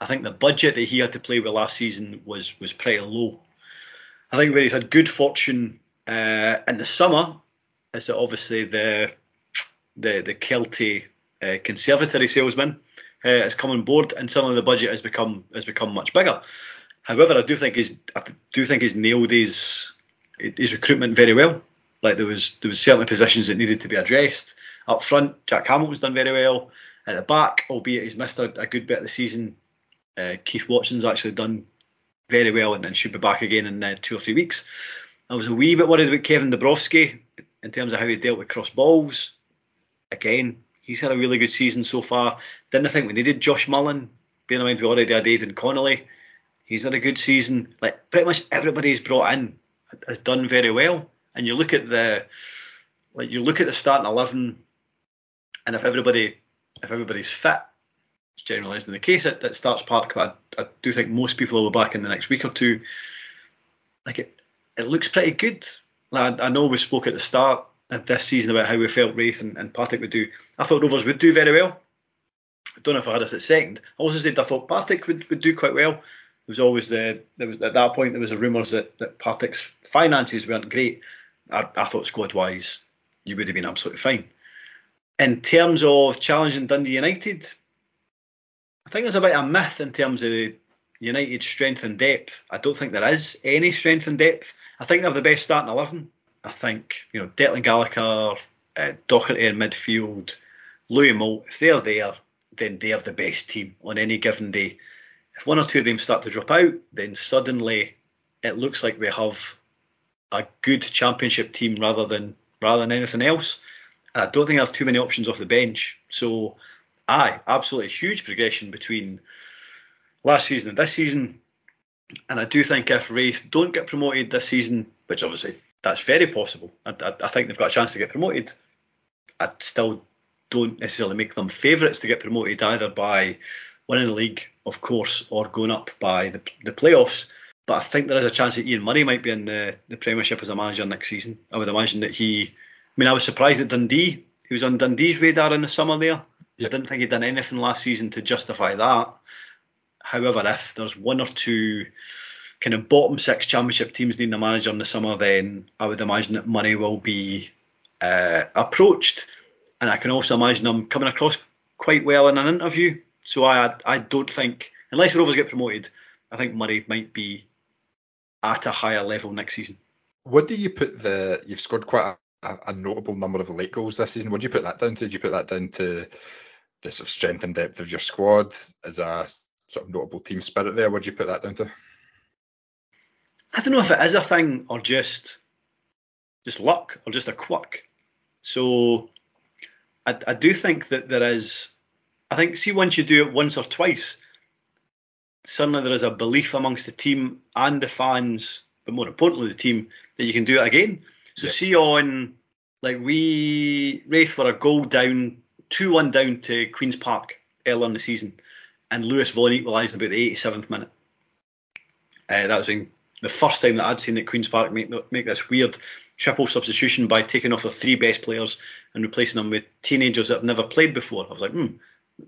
I think the budget that he had to play with last season was was pretty low. I think where he's had good fortune uh, in the summer is that obviously the the the Kelty uh, conservatory salesman uh, has come on board, and suddenly the budget has become has become much bigger. However, I do think he's I do think he's nailed his his recruitment very well. Like there was there was certainly positions that needed to be addressed up front. Jack Hamilton's done very well at the back, albeit he's missed a, a good bit of the season. Uh, Keith Watson's actually done very well and, should be back again in uh, two or three weeks. I was a wee bit worried about Kevin Dabrowski in terms of how he dealt with cross balls. Again, he's had a really good season so far. Didn't I think we needed Josh Mullen. Bear in mind we already had Aidan Connolly. He's had a good season. Like pretty much everybody brought in has done very well. And you look at the like you look at the starting eleven, and if everybody if everybody's fit, it's generally isn't the case at, at Stark's Park, but I, I, do think most people will be back in the next week or two. Like it, it looks pretty good. Like I, I know we spoke at the start this season about how we felt Raith and, and Partick would do. I thought Rovers would do very well. I don't know if I had us at second. I also said I thought Partick would, would do quite well. There was always the there was at that point there was a rumours that, that Partick's finances weren't great. I, I thought squad wise you would have been absolutely fine. In terms of challenging Dundee United, I think there's a bit of a myth in terms of United's strength and depth. I don't think there is any strength and depth. I think they have the best starting eleven. I think you know Declan Gallagher, uh, Docherty in midfield, Louis Moult. If they're there, then they are the best team on any given day. If one or two of them start to drop out, then suddenly it looks like they have a good championship team rather than rather than anything else. And I don't think I have too many options off the bench. So, aye, absolutely huge progression between last season and this season. And I do think if Raith don't get promoted this season, which obviously that's very possible, I, I, I think they've got a chance to get promoted. I still don't necessarily make them favourites to get promoted either by winning the league, of course, or going up by the, the playoffs. But I think there is a chance that Ian Murray might be in the, the Premiership as a manager next season. I would imagine that he. I mean, I was surprised at Dundee. He was on Dundee's radar in the summer there. Yep. I didn't think he'd done anything last season to justify that. However, if there's one or two kind of bottom six championship teams needing a manager in the summer, then I would imagine that money will be uh, approached. And I can also imagine him coming across quite well in an interview. So I I don't think, unless Rovers get promoted, I think Murray might be at a higher level next season. What do you put the? You've scored quite a, a notable number of late goals this season. What do you put that down to? Do you put that down to the sort of strength and depth of your squad as a sort of notable team spirit there? What do you put that down to? I don't know if it is a thing or just just luck or just a quirk. So I, I do think that there is. I think see once you do it once or twice, suddenly there is a belief amongst the team and the fans, but more importantly the team, that you can do it again. So yeah. see on like we Raith were a goal down, two one down to Queens Park earlier in the season, and Lewis Vaughan equalised about the 87th minute. Uh, that was in the first time that I'd seen that Queens Park make make this weird triple substitution by taking off the three best players and replacing them with teenagers that have never played before. I was like, hmm,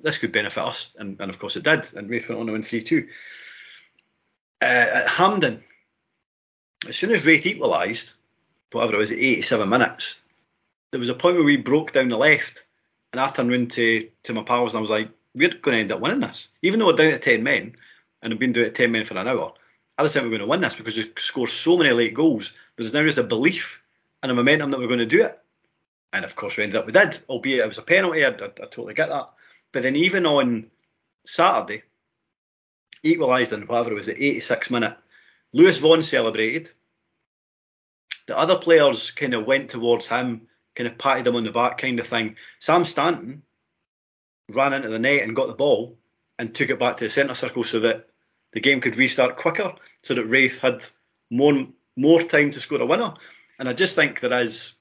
this could benefit us, and, and of course it did. And Raith went on to win 3 2. Uh, at Hampden, as soon as Raith equalised, whatever it was, at 87 minutes, there was a point where we broke down the left, and I turned round to, to my pals and I was like, we're going to end up winning this. Even though we're down to 10 men, and have been down to 10 men for an hour, I just think we're going to win this because we scored so many late goals. There's now just a belief and a momentum that we're going to do it. And of course, we ended up we did, albeit it was a penalty. I, I, I totally get that. But then even on Saturday, equalised in whatever it was, the 86 minute, Lewis Vaughan celebrated. The other players kind of went towards him, kind of patted him on the back, kind of thing. Sam Stanton ran into the net and got the ball and took it back to the centre circle so that the game could restart quicker, so that Raith had more more time to score a winner. And I just think there is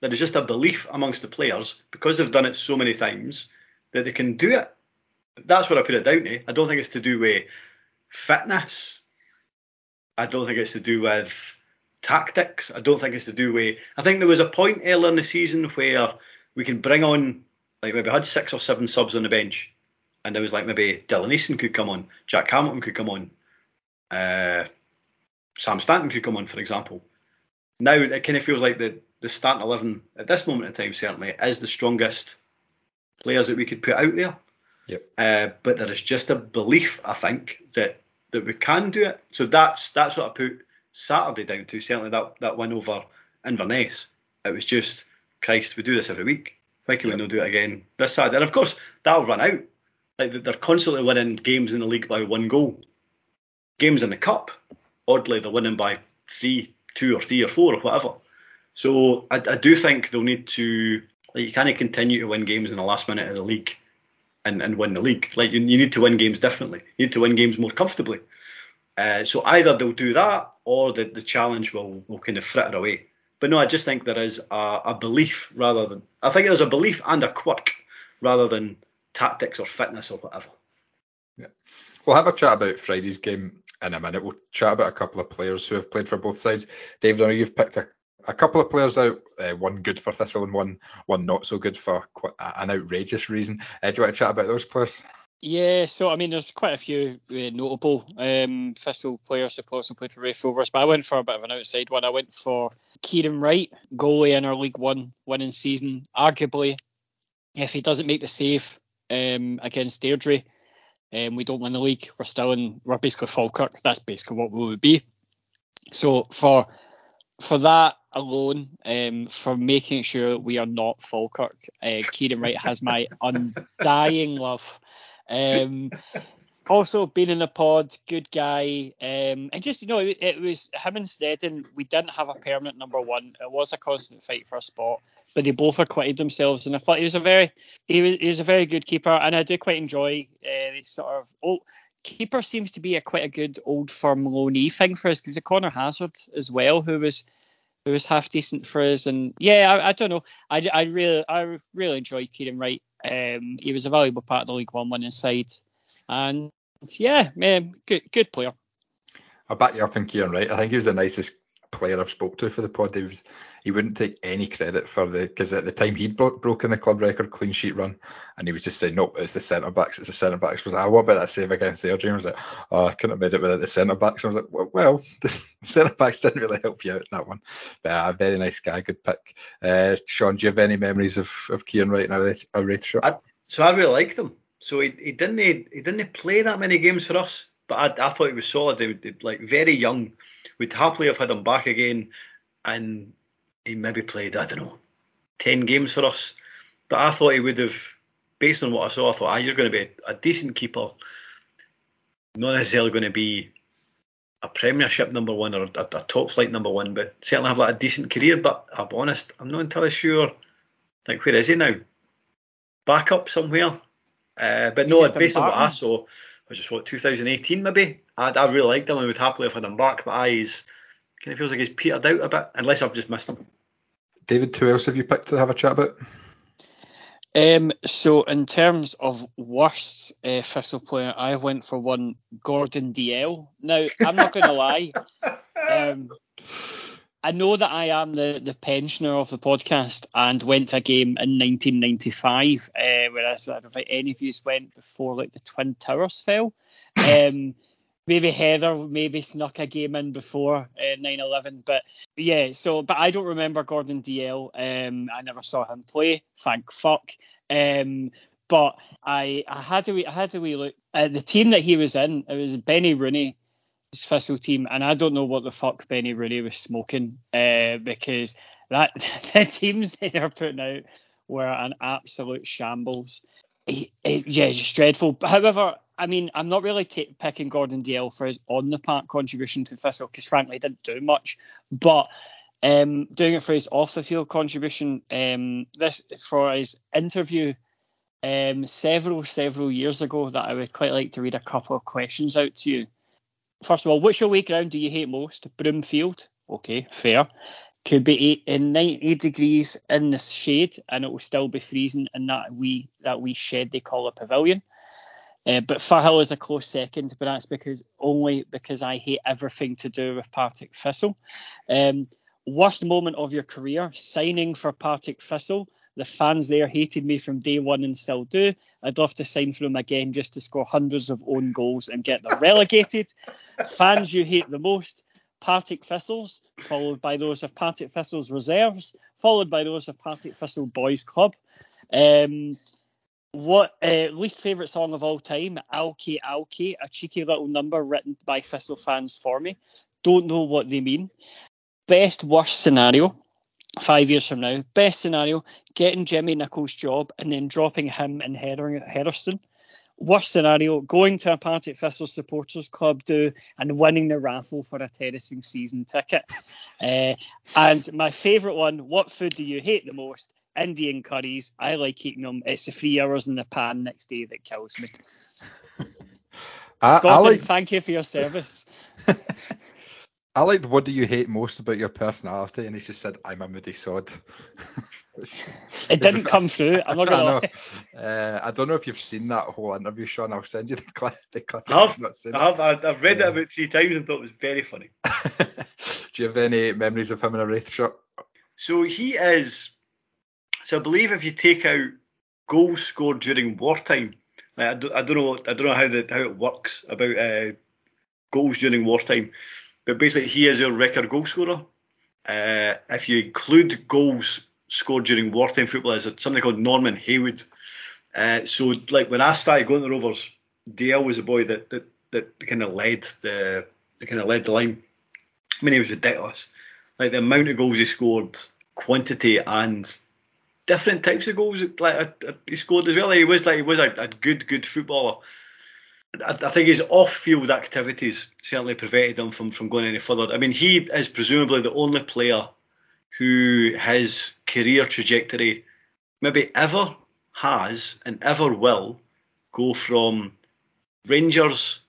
there is just a belief amongst the players because they've done it so many times that they can do it. That's what I put it down to. I don't think it's to do with fitness. I don't think it's to do with tactics. I don't think it's to do with. I think there was a point earlier in the season where we can bring on, like maybe had six or seven subs on the bench, and there was like maybe Dylan Easton could come on, Jack Hamilton could come on, uh, Sam Stanton could come on, for example. Now it kind of feels like the the starting eleven at this moment in time certainly is the strongest players that we could put out there. Yep. Uh, but there is just a belief, I think, that that we can do it. So that's that's what I put Saturday down to. Certainly that that win over Inverness. It was just Christ, we do this every week. Why can yep. we not do it again this Saturday? And of course that'll run out. Like they're constantly winning games in the league by one goal. Games in the cup, oddly, they're winning by three, two or three or four or whatever. So I, I do think they'll need to like you continue to win games in the last minute of the league and, and win the league. Like you, you need to win games differently. You need to win games more comfortably. Uh, so either they'll do that or the, the challenge will, will kind of fritter away. But no, I just think there is a, a belief rather than I think there's a belief and a quirk rather than tactics or fitness or whatever. Yeah. We'll have a chat about Friday's game in a minute. We'll chat about a couple of players who have played for both sides. David, I know you've picked a, a couple of players out, uh, one good for Thistle and one one not so good for quite an outrageous reason. Uh, do you want to chat about those players? Yeah, so I mean, there's quite a few uh, notable um, Thistle players who also played for Raith Rovers, but I went for a bit of an outside one. I went for Kieran Wright, goalie in our League One winning season. Arguably, if he doesn't make the save um, against Airdrie, um, we don't win the league. We're still in. We're basically Falkirk. That's basically what we would be. So for for that alone, um, for making sure we are not Falkirk, uh, Kieran Wright has my undying love. Um, also been in the pod, good guy, um, and just you know, it, it was him and Sneddon. We didn't have a permanent number one. It was a constant fight for a spot, but they both acquitted themselves, and I thought he was a very he was, he was a very good keeper, and I do quite enjoy uh, this sort of oh. Keeper seems to be a quite a good old firm loanee thing for us. Because Connor Hazard as well, who was who was half decent for us. And yeah, I, I don't know. I, I really I really enjoyed Kieran Wright. Um, he was a valuable part of the League One winning side, and yeah, man, good good player. I'll back you up in Kieran Wright. I think he was the nicest player I've spoke to for the pod. He was he wouldn't take any credit for the because at the time he'd broke, broken the club record clean sheet run, and he was just saying nope, it's the centre backs, it's the centre backs. Was like, oh, what about that save against the Airdrie? I was like, oh, I couldn't have made it without the centre backs. I was like, well, well the centre backs didn't really help you out in that one. But uh, a very nice guy, good pick. Uh, Sean, do you have any memories of of Kieran Wright now? A Raith shirt? I, so I really like him. So he, he didn't he didn't play that many games for us, but I, I thought he was solid. He, he, like very young. We'd happily have had him back again and he maybe played I don't know ten games for us. But I thought he would have, based on what I saw, I thought, ah, you're going to be a decent keeper, not necessarily going to be a Premiership number one or a, a, top flight number one, but certainly have like a decent career. But be honest, I'm not entirely sure. Like where is he now? Back up somewhere. Uh, but no, based on what I saw, which is what 2018 maybe. I, I really liked him and would happily have had him back. But I, he's kind of feels like he's petered out a bit, unless I've just missed him. David, who else have you picked to have a chat about? Um, so in terms of worst uh, Thistle player, I went for one Gordon Dalziel. Now I'm not going to lie. Um, I know that I am the, the pensioner of the podcast and went to a game in 1995, uh, whereas I don't think any of you went before like the Twin Towers fell. Um, maybe Heather maybe snuck a game in before uh, 9/11, but yeah. So, but I don't remember Gordon Dalziel. Um, I never saw him play. Thank fuck. Um, but I I had to I had to wee look at the team that he was in. It was Benny Rooney, his Thistle team, and I don't know what the fuck Benny Rooney was smoking uh, because that the teams that they were putting out were an absolute shambles. He, he, yeah, just dreadful. However, I mean, I'm not really t- picking Gordon Dalziel for his on the park contribution to Thistle because frankly he didn't do much, but um, doing it for his off the field contribution, um, this for his interview um, several several years ago that I would quite like to read a couple of questions out to you. First of all, which away ground do you hate most? Broomfield. Okay, fair. Could be eight, in 90 degrees in the shade, and it will still be freezing in that wee that wee shed they call a pavilion. Uh, but Firhill is a close second, but that's because only because I hate everything to do with Partick Thistle. Um, worst moment of your career, signing for Partick Thistle. The fans there hated me from day one and still do. I'd love to sign for them again just to score hundreds of own goals and get them relegated. fans you hate the most, Partick Thistles, followed by those of Partick Thistles Reserves, followed by those of Partick Thistle Boys Club. Um, what uh, least favourite song of all time? Alki Alki, a cheeky little number written by Thistle fans for me. Don't know what they mean. Best worst scenario, five years from now. Best scenario, getting Jimmy Nicholl's job and then dropping him in Heatherstone. Worst scenario, going to a Partick Thistle supporters club do and winning the raffle for a terracing season ticket. Uh, and my favourite one, what food do you hate the most? Indian curries. I like eating them. It's the three hours in the pan next day that kills me. I, Gordon, I like... thank you for your service. I liked what do you hate most about your personality, and he just said I'm a moody sod. it didn't come through. I'm not gonna. Uh, I don't know if you've seen that whole interview, Sean. I'll send you the clip. The clip I have. not seen I have. I- I've read Yeah. it about three times and thought it was very funny. Do you have any memories of him in a Raith shirt? So he is. So I believe if you take out goals scored during wartime, like I, don't, I don't know. I don't know how the how it works about uh, goals during wartime, but basically he is our record goal scorer. Uh, if you include goals scored during wartime football, there's something called Norman Haywood. Uh, so like when I started going to Rovers, Dale was a boy that that, that kind of led the kind of led the line. I mean, he was ridiculous. Like the amount of goals he scored, quantity and different types of goals like he scored as well. Like, he was like he was a, a good good footballer. I, I think his off-field activities certainly prevented him from from going any further. I mean, he is presumably the only player who his career trajectory maybe ever has and ever will go from Rangers,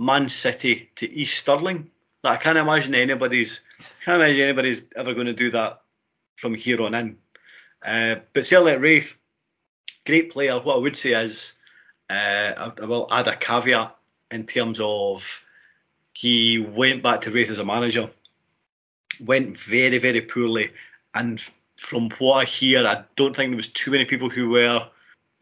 Man City to East Stirling. Like, I can't imagine anybody's can't imagine anybody's ever going to do that from here on in. Uh, but certainly Raith, great player. What I would say is, uh, I, I will add a caveat in terms of he went back to Raith as a manager, went very, very poorly, and from what I hear, I don't think there was too many people who were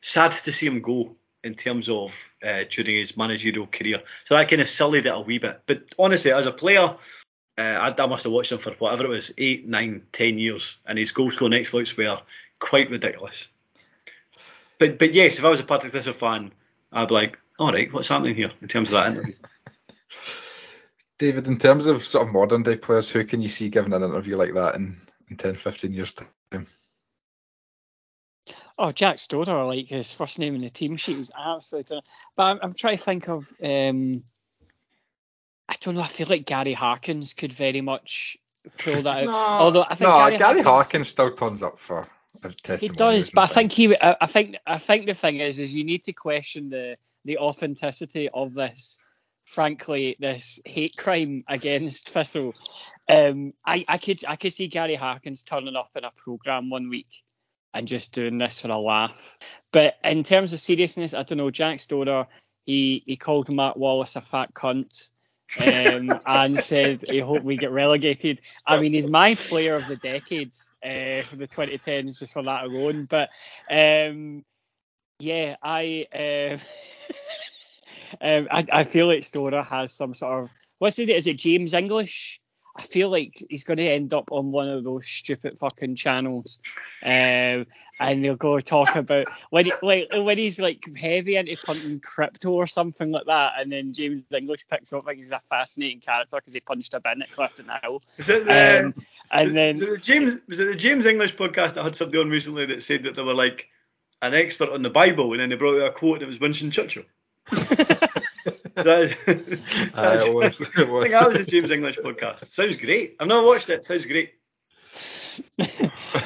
sad to see him go in terms of uh, during his managerial career. So that kind of sullied it a wee bit. But honestly, as a player, uh, I, I must have watched him for whatever it was, eight, nine, ten years, and his goal scoring exploits were quite ridiculous. But but yes, if I was a Partick Thistle fan, I'd be like, all right, what's happening here in terms of that interview? David, in terms of sort of modern day players, who can you see giving an interview like that in, in 10, 15 years time? Oh, Jack Storer, like his first name in the team sheet is absolutely. But I'm, I'm trying to think of. Um, I don't know. I feel like Gary Harkins could very much pull that out. Although I think no, Gary, Gary Harkins, Harkins still turns up for he does, but I think he. I think. I think the thing is, is you need to question the the authenticity of this. Frankly, this hate crime against Thistle. Um, I, I could I could see Gary Harkins turning up in a program one week and just doing this for a laugh. But in terms of seriousness, I don't know. Jack Storer, he he called Matt Wallace a fat cunt. Um, and said he hope we get relegated. I mean, he's my player of the decade uh, for the 2010s just for that alone. But um, yeah, I, uh, um, I I feel like Storer has some sort of what's it? Is it James English? I feel like he's going to end up on one of those stupid fucking channels, um, and they'll go talk about when he, like when he's like heavy into punting crypto or something like that, and then James English picks up like he's a fascinating character because he punched a bin at Clifton Hill, Is it the, um, and then the James was it the James English podcast that had somebody on recently that said that they were like an expert on the Bible and then they brought out a quote that was Winston Churchill. That- Uh, it was, it I was. think that was a James English podcast. Sounds great. I've never watched it. Sounds great.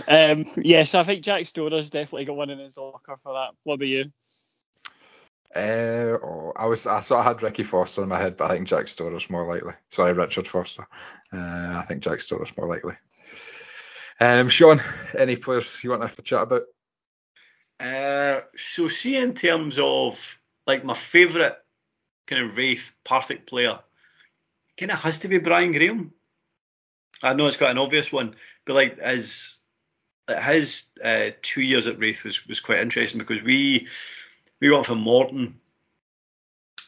um, yes, I think Jack Storer's definitely got one in his locker for that. What about you? Uh, oh, I was I sort of had Ricky Foster in my head, but I think Jack Storer's more likely. Sorry, Richard Foster. Uh, I think Jack Storer's more likely. Um, Sean, any players you want to have a chat about? Uh, so see in terms of like my favourite kind of Raith Partick player, kind of has to be Brian Graham. I know it's quite an obvious one, but like as his uh, two years at Raith was, was quite interesting because we we went for Morton,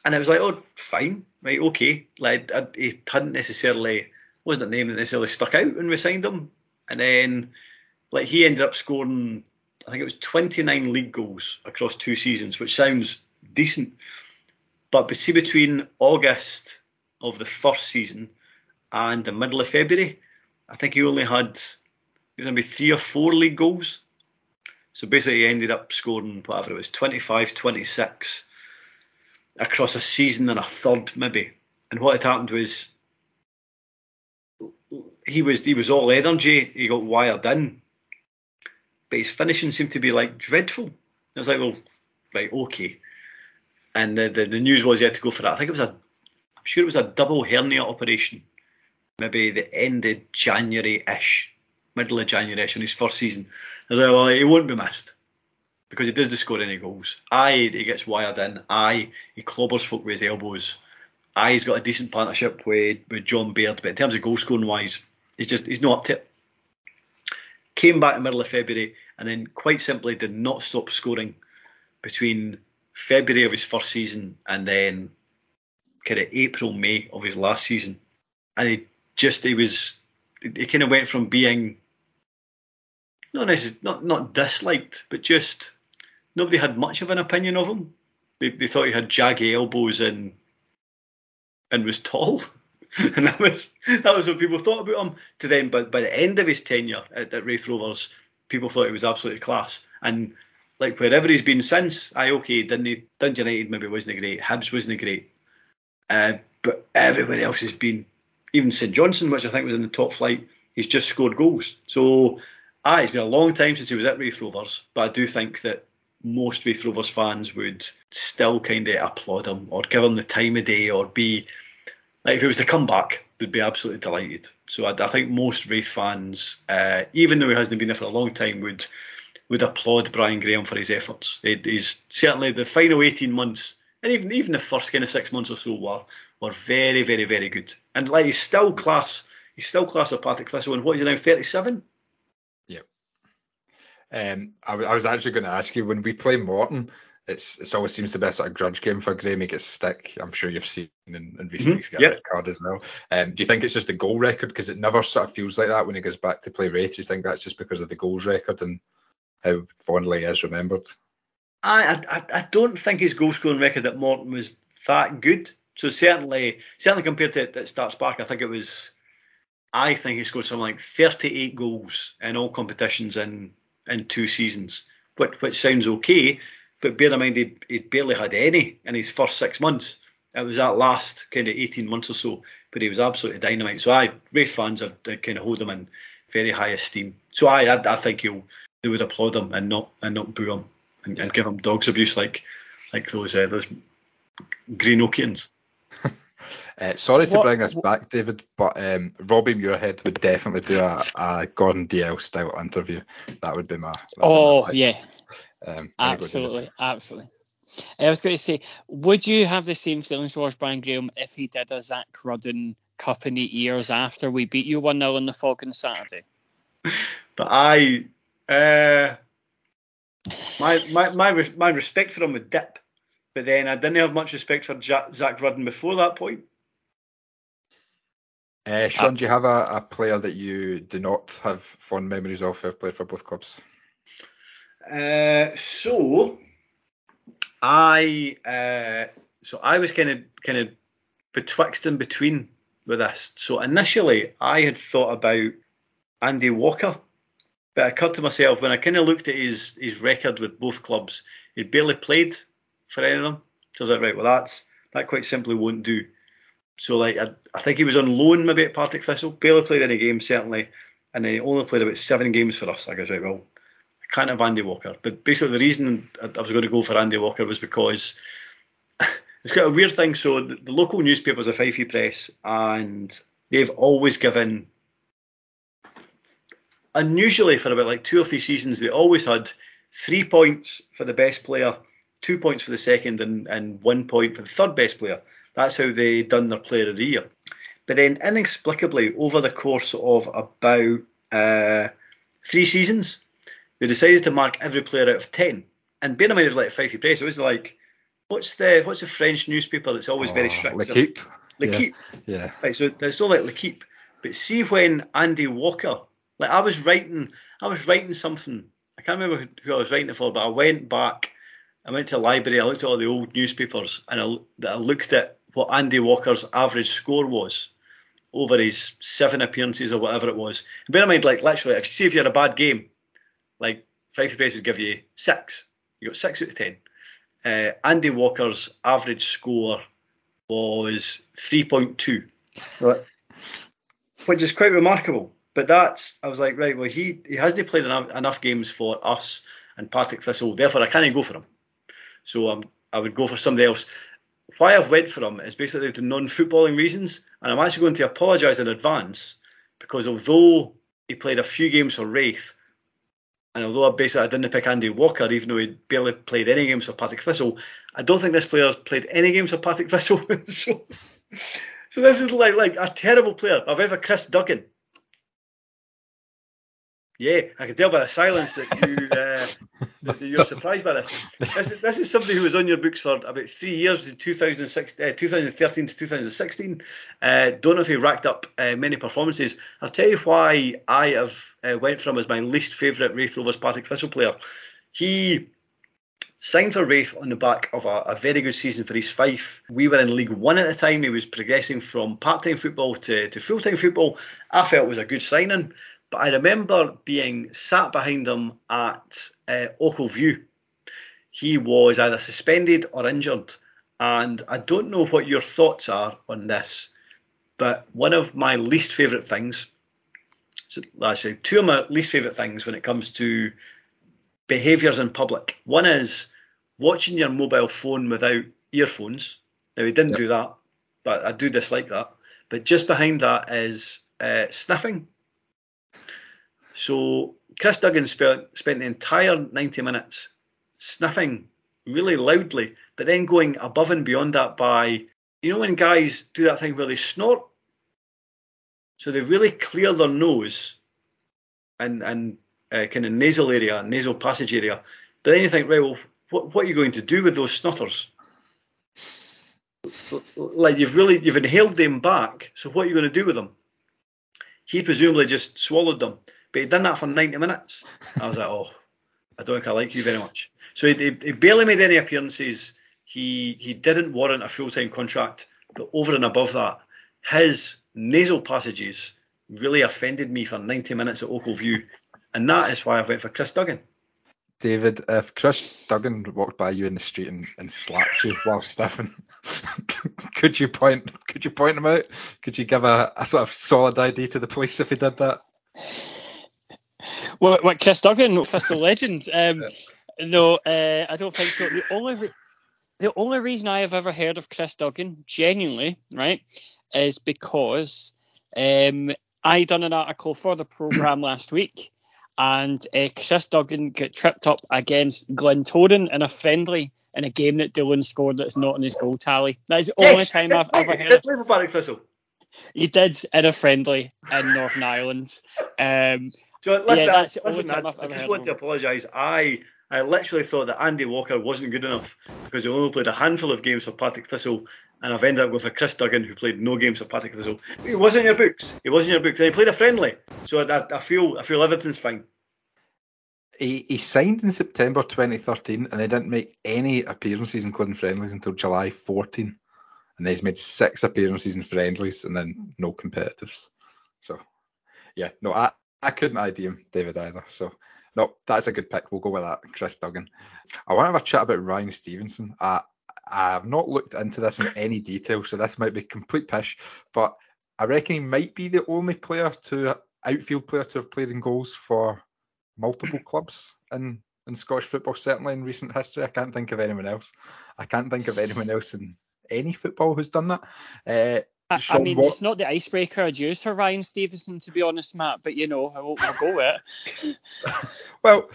and it was like, oh, fine, right, okay. Like I, he hadn't necessarily wasn't a name that necessarily stuck out when we signed him, and then like he ended up scoring, I think it was 29 league goals across two seasons, which sounds decent. But see between August of the first season and the middle of February, I think he only had maybe three or four league goals. So basically, he ended up scoring whatever it was, 25, 26 across a season and a third maybe. And what had happened was he was he was all energy. He got wired in, but his finishing seemed to be like dreadful. I was like, well, right, okay. And the, the, the news was he had to go for that. I think it was a, I'm sure it was a double hernia operation, maybe the end of January-ish, middle of January-ish in his first season. I was like, well, he won't be missed. because he doesn't score any goals. Aye, he gets wired in. Aye, he clobbers folk with his elbows. Aye, he's got a decent partnership with, with John Baird, but in terms of goal scoring wise, he's just he's not up to it. Came back in the middle of February and then quite simply did not stop scoring between February of his first season and then kind of April, May of his last season. And he just he was he kind of went from being not necessarily not not disliked, but just nobody had much of an opinion of him. They, they thought he had jaggy elbows and and was tall. and that was that was what people thought about him. To then, but by the end of his tenure at, at Raith Rovers, people thought he was absolutely class. And like wherever he's been since, I okay, didn't? Dundee United maybe wasn't great, Hibs wasn't great, uh, but everywhere else has been. Even St Johnstone, which I think was in the top flight, he's just scored goals. So, ah, it's been a long time since he was at Raith Rovers, but I do think that most Raith Rovers fans would still kind of applaud him or give him the time of day or be like if he was to come back, would be absolutely delighted. So I, I think most Raith fans, uh, even though he hasn't been there for a long time, would would applaud Brian Graham for his efforts. It, he's certainly the final 18 months, and even even the first kind of six months or so were were very very very good. And like he's still class, he's still class of Partick Thistle. And what is he now? 37. Yep. Um, I, I was actually going to ask you when we play Morton it's it always seems to be a sort of grudge game for Graham. He gets stick. I'm sure you've seen in, in recent mm-hmm. weeks get yep. a red card as well. Um, do you think it's just the goal record? Because it never sort of feels like that when he goes back to play Raith. Do you think that's just because of the goals record and how fondly is remembered? I I, I don't think his goal scoring record at Morton was that good. So certainly certainly compared to at Stark's Park, I think it was. I think he scored something like 38 goals in all competitions in in two seasons, which which sounds okay but bear in mind, he he barely had any in his first six months. It was that last kind of 18 months or so, but he was absolutely dynamite. So I, Raith fans have kind of hold him in very high esteem. So I, I, I think he'll they would applaud him and not and not boo him and, and give him dogs abuse like like those uh, those Greenockians. Uh, sorry to what, bring us back, David, but um, Robbie Muirhead would definitely do a, a Gordon Dalziel style interview. That would be my. Oh be my yeah, um, absolutely, absolutely. I was going to say, would you have the same feelings towards Brian Graham if he did a Zak Rudden cup in the ears after we beat you 1 0 in the Falcon Saturday? But I, uh, my, my, my, my respect for him would dip, but then I didn't have much respect for Jack, Zak Rudden before that point. Uh, Sean, do you have a, a, player that you do not have fond memories of who have played for both clubs? Uh, so I uh, so I was kind of kind of betwixt and between with this. So initially I had thought about Andy Walker, but it occurred to myself when I kind of looked at his his record with both clubs, he'd barely played for any of them. So I was like, right, well that's that quite simply won't do. So like I, I think he was on loan maybe at Partick Thistle, barely played any games certainly, and then he only played about seven games for us. I guess right, well can't have Andy Walker. But basically, the reason I was going to go for Andy Walker was because it's got a weird thing. So the, local newspapers, the Fife Press, and they've always given, unusually for about like two or three seasons, they always had three points for the best player, two points for the second, and, and one point for the third best player. That's how they done their player of the year. But then inexplicably, over the course of about uh, three seasons, they decided to mark every player out of ten. And bear in mind, it was like Fife Press. It was like, what's the what's the French newspaper that's always oh, very strict? L'Equipe. L'Equipe. Yeah. yeah. Right, so it's not like L'Equipe. But see when Andy Walker, like I was writing, I was writing something. I can't remember who I was writing it for, but I went back. I went to the library. I looked at all the old newspapers, and I, I looked at what Andy Walker's average score was over his seven appearances or whatever it was. And bear in mind, like literally, if you see if you had a bad game, like Fife Base would give you six. You got six out of ten. Uh, Andy Walker's average score was 3.2, right. which is quite remarkable. But that's I was like, right, well he he hasn't played enough, enough games for us and Partick Thistle, therefore I can't even go for him. So um, I would go for somebody else. Why I've went for him is basically the non-footballing reasons, and I'm actually going to apologise in advance because although he played a few games for Raith, And although I basically I didn't pick Andy Walker, even though he barely played any games for Partick Thistle, I don't think this player has played any games for Partick Thistle. so, so this is like like a terrible player. I've ever Chris Duggan. Yeah, I can tell by the silence that you uh, that you're surprised by this. This is, this is somebody who was on your books for about three years, in 2006, uh, 2013 to 2016. Uh, don't know if he racked up uh, many performances. I'll tell you why I have uh, went from as my least favourite Raith Rovers Partick Thistle player. He signed for Raith on the back of a, a, very good season for East Fife. We were in League One at the time. He was progressing from part-time football to, to full-time football. I felt it was a good signing. But I remember being sat behind him at uh, View. He was either suspended or injured. And I don't know what your thoughts are on this, but one of my least favourite things, so I say two of my least favourite things when it comes to behaviours in public. One is watching your mobile phone without earphones. Now, he didn't yep. do that, but I do dislike that. But just behind that is uh, sniffing. So Chris Duggan spent, spent the entire 90 minutes sniffing really loudly, but then going above and beyond that by, you know, when guys do that thing where they snort? So they really clear their nose and, and uh, kind of nasal area, nasal passage area. But then you think, right, well, what, what are you going to do with those snutters? Like you've really you've inhaled them back, so what are you going to do with them? He presumably just swallowed them. But he'd done that for 90 minutes. I was like, oh, I don't think I like you very much. So he, he, he barely made any appearances. He he didn't warrant a full time contract. But over and above that, his nasal passages really offended me for 90 minutes at Ochil View. And that is why I went for Chris Duggan. David, if Chris Duggan walked by you in the street and, and slapped you while sniffing, could you point could you point him out? Could you give a, a sort of solid ID to the police if he did that? What, what Chris Duggan, Thistle legend. Um, no, uh, I don't think so. The only re- the only reason I have ever heard of Chris Duggan, genuinely, right, is because um, I done an article for the program last week, and uh, Chris Duggan got tripped up against Glentoran in a friendly in a game that Dylan scored that's not in his goal tally. That is the yes, only time I've ever heard. Did play for Thistle? He did in a friendly in Northern Ireland. Um, so listen, yeah, I, listen I, I just want to apologise. I I literally thought that Andy Walker wasn't good enough because he only played a handful of games for Partick Thistle, and I've ended up with a Chris Duggan who played no games for Partick Thistle. He wasn't in your books. He wasn't in your books, and he played a friendly. So I, I feel I feel everything's fine. He, he signed in September 2013, and they didn't make any appearances, including friendlies, until July 14. And he's made six appearances in friendlies and then no competitors. So, yeah, no, I, I couldn't ID him, David, either. So, no, that's a good pick. We'll go with that, Chris Duggan. I want to have a chat about Ryan Stevenson. I, I have not looked into this in any detail, so this might be complete pish, but I reckon he might be the only player to outfield player to have played in goals for multiple clubs in, in Scottish football, certainly in recent history. I can't think of anyone else. I can't think of anyone else in any football who's done that. Uh, I, I mean, what... it's not the icebreaker I'd use for Ryan Stevenson, to be honest, Matt. But you know, we'll, we'll go with it. well,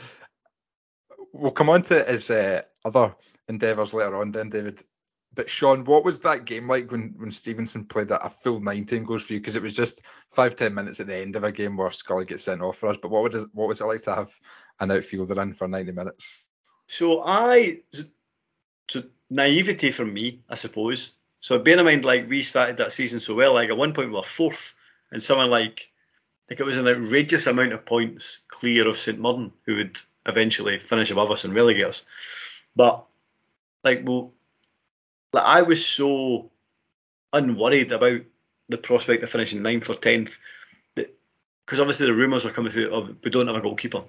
we'll come on to his uh, other endeavours later on, then, David. But Sean, what was that game like when, when Stevenson played a, a full 19 goals for you? Because it was just five ten minutes at the end of a game where Scully gets sent off for us. But what was what was it like to have an outfielder in for 90 minutes? So I, so naivety for me, I suppose. So bear in mind, like we started that season so well, like at one point we were fourth, and someone like like it was an outrageous amount of points clear of St Mirren, who would eventually finish above us and relegate us. But like, well, like I was so unworried about the prospect of finishing ninth or tenth because obviously the rumours were coming through of we don't have a goalkeeper,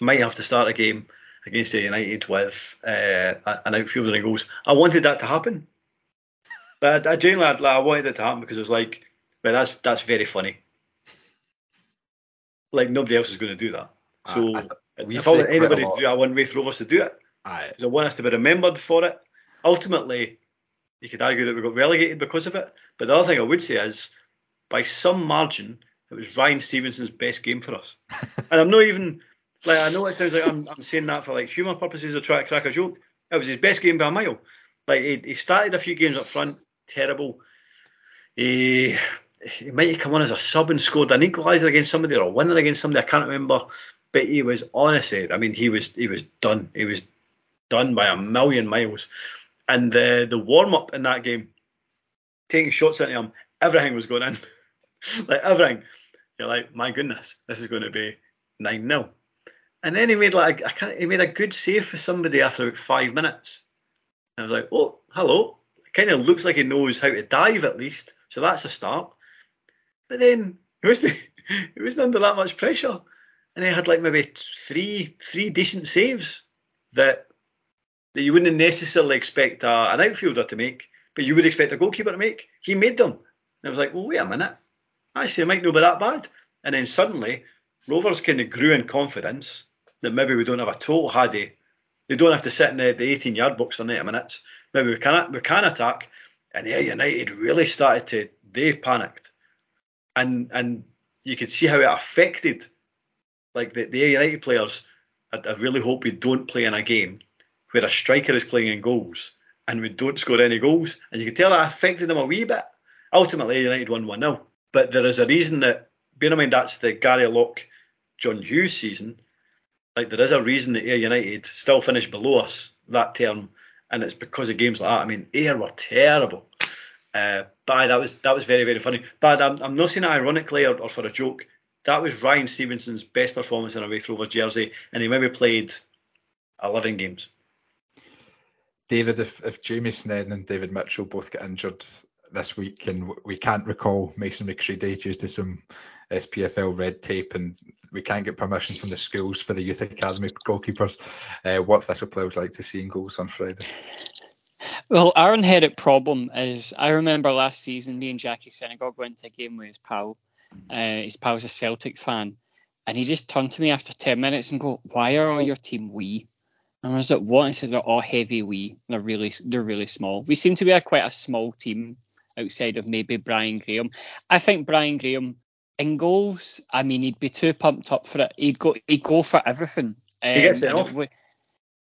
might have to start a game against United with uh, an outfielder and goals. I wanted that to happen but I, I genuinely, like, I wanted it to happen because it was like, well, that's that's very funny. Like nobody else is going to do that. So uh, if I want anybody to do it, I want Raith Rovers to do it. Because I want us to be remembered for it. Ultimately, you could argue that we got relegated because of it. But the other thing I would say is, by some margin, it was Ryan Stevenson's best game for us. and I'm not even Like I know it sounds like I'm, I'm saying that for like humour purposes or trying to crack a joke. It was his best game by a mile. Like he, he started a few games up front, terrible. He he might have come on as a sub and scored an equaliser against somebody or a winner against somebody. I can't remember. But he was honestly, I mean, he was he was done. He was done by a million miles. And the the warm up in that game, taking shots at him, everything was going in. like everything. You're like, my goodness, this is going to be nine 0 And then he made like I can't, he made a good save for somebody after about five minutes. And I was like, oh, hello. Kind of looks like he knows how to dive at least, so that's a start. But then it wasn't he wasn't under that much pressure, and he had like maybe three three decent saves that that you wouldn't necessarily expect a, an outfielder to make, but you would expect a goalkeeper to make. He made them. And I was like, well, wait a minute. Actually, it might not be that bad. And then suddenly, Rovers kind of grew in confidence that maybe we don't have a total Haddy. They don't have to sit in the, the 18 yard box for 90 minutes. Maybe we can we can attack. And yeah, United really started to they panicked, and and you could see how it affected like the, the United players. I, I really hope we don't play in a game where a striker is playing in goals and we don't score any goals. And you can tell that affected them a wee bit. Ultimately, United won 1 0. But there is a reason that, bear in mind, that's the Gary Locke, John Hughes season. Like, there is a reason that Ayr United still finished below us that term, and it's because of games like that. I mean, Air were terrible. Uh, but that was that was very very funny. But I'm, I'm not saying it ironically or, or for a joke. That was Ryan Stevenson's best performance in a Raith Rovers jersey, and he maybe played 11 games. David, if, if Jamie Sneddon and David Mitchell both get injured this week and we can't recall Mason McCreadie due to some SPFL red tape and we can't get permission from the schools for the youth academy goalkeepers, uh, what Thistle players like to see in goals on Friday? Well, our inherent problem is I remember last season me and Jackie Senegal went to a game with his pal. Uh, his pal's a Celtic fan, and he just turned to me after 10 minutes and go, "Why are all your team wee?" And I was like, "What?" And said, "They're all heavy wee. They're really, they're really small. We seem to be a quite a small team outside of maybe Brian Graham. I think Brian Graham in goals. I mean, he'd be too pumped up for it. He'd go, he'd go for everything. Um, he gets it off. It,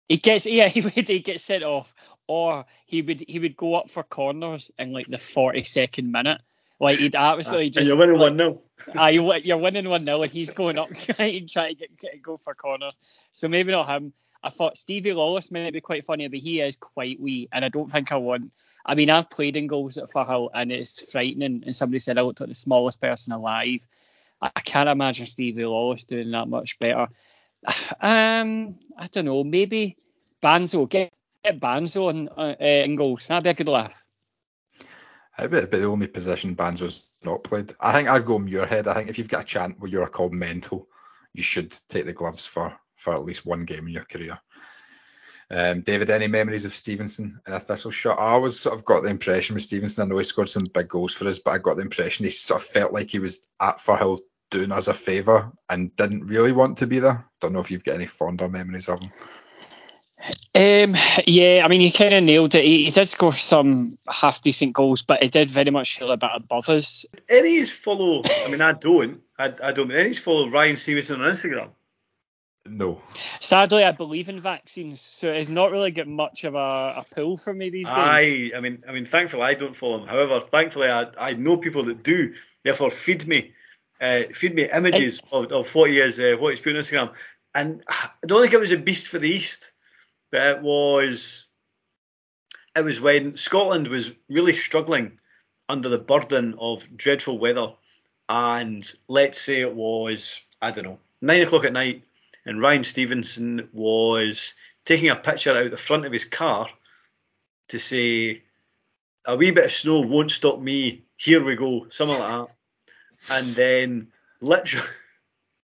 he gets, yeah, he would. He gets sent off, or he would, he would go up for corners in like the 42nd minute. Like he'd absolutely just. And you're winning one 0 uh, you're winning one 0 and he's going up trying, trying to get, get go for corners. So maybe not him. I thought Stevie Lawless might be quite funny, but he is quite wee, and I don't think I want I mean, I've played in goals at Firhill and it's frightening. And somebody said I looked like the smallest person alive. I can't imagine Stevie Lawless doing that much better. Um, I don't know. Maybe Banzo. Get, get Banzo in, uh, in goals. That'd be a good laugh. I bet be the only position Banzo's not played. I think I'd go Muirhead. I think if you've got a chant where you're called mental, you should take the gloves for for at least one game in your career. Um, David, any memories of Stevenson in a Thistle shot? I always sort of got the impression with Stevenson, I know he scored some big goals for us, but I got the impression he sort of felt like he was at Firhill doing us a favour and didn't really want to be there. Don't know if you've got any fonder memories of him. Um, yeah, I mean, he kind of nailed it. He, he, did score some half decent goals, but he did very much feel a bit above us. Any's follow, I mean, I don't, I, I don't, Any's follow Ryan Stevenson on Instagram. No. Sadly, I believe in vaccines, so it's not really got much of a, a pull for me these days. I, I mean, I mean, thankfully I don't follow him. However, thankfully I, I know people that do. Therefore, feed me, uh, feed me images of, of what he is, uh, what he's put on Instagram. And I don't think it was a beast for the East, but it was, it was when Scotland was really struggling under the burden of dreadful weather, and let's say it was, I don't know, nine o'clock at night and Ryan Stevenson was taking a picture out the front of his car to say, a wee bit of snow won't stop me. Here we go, something like that. And then literally,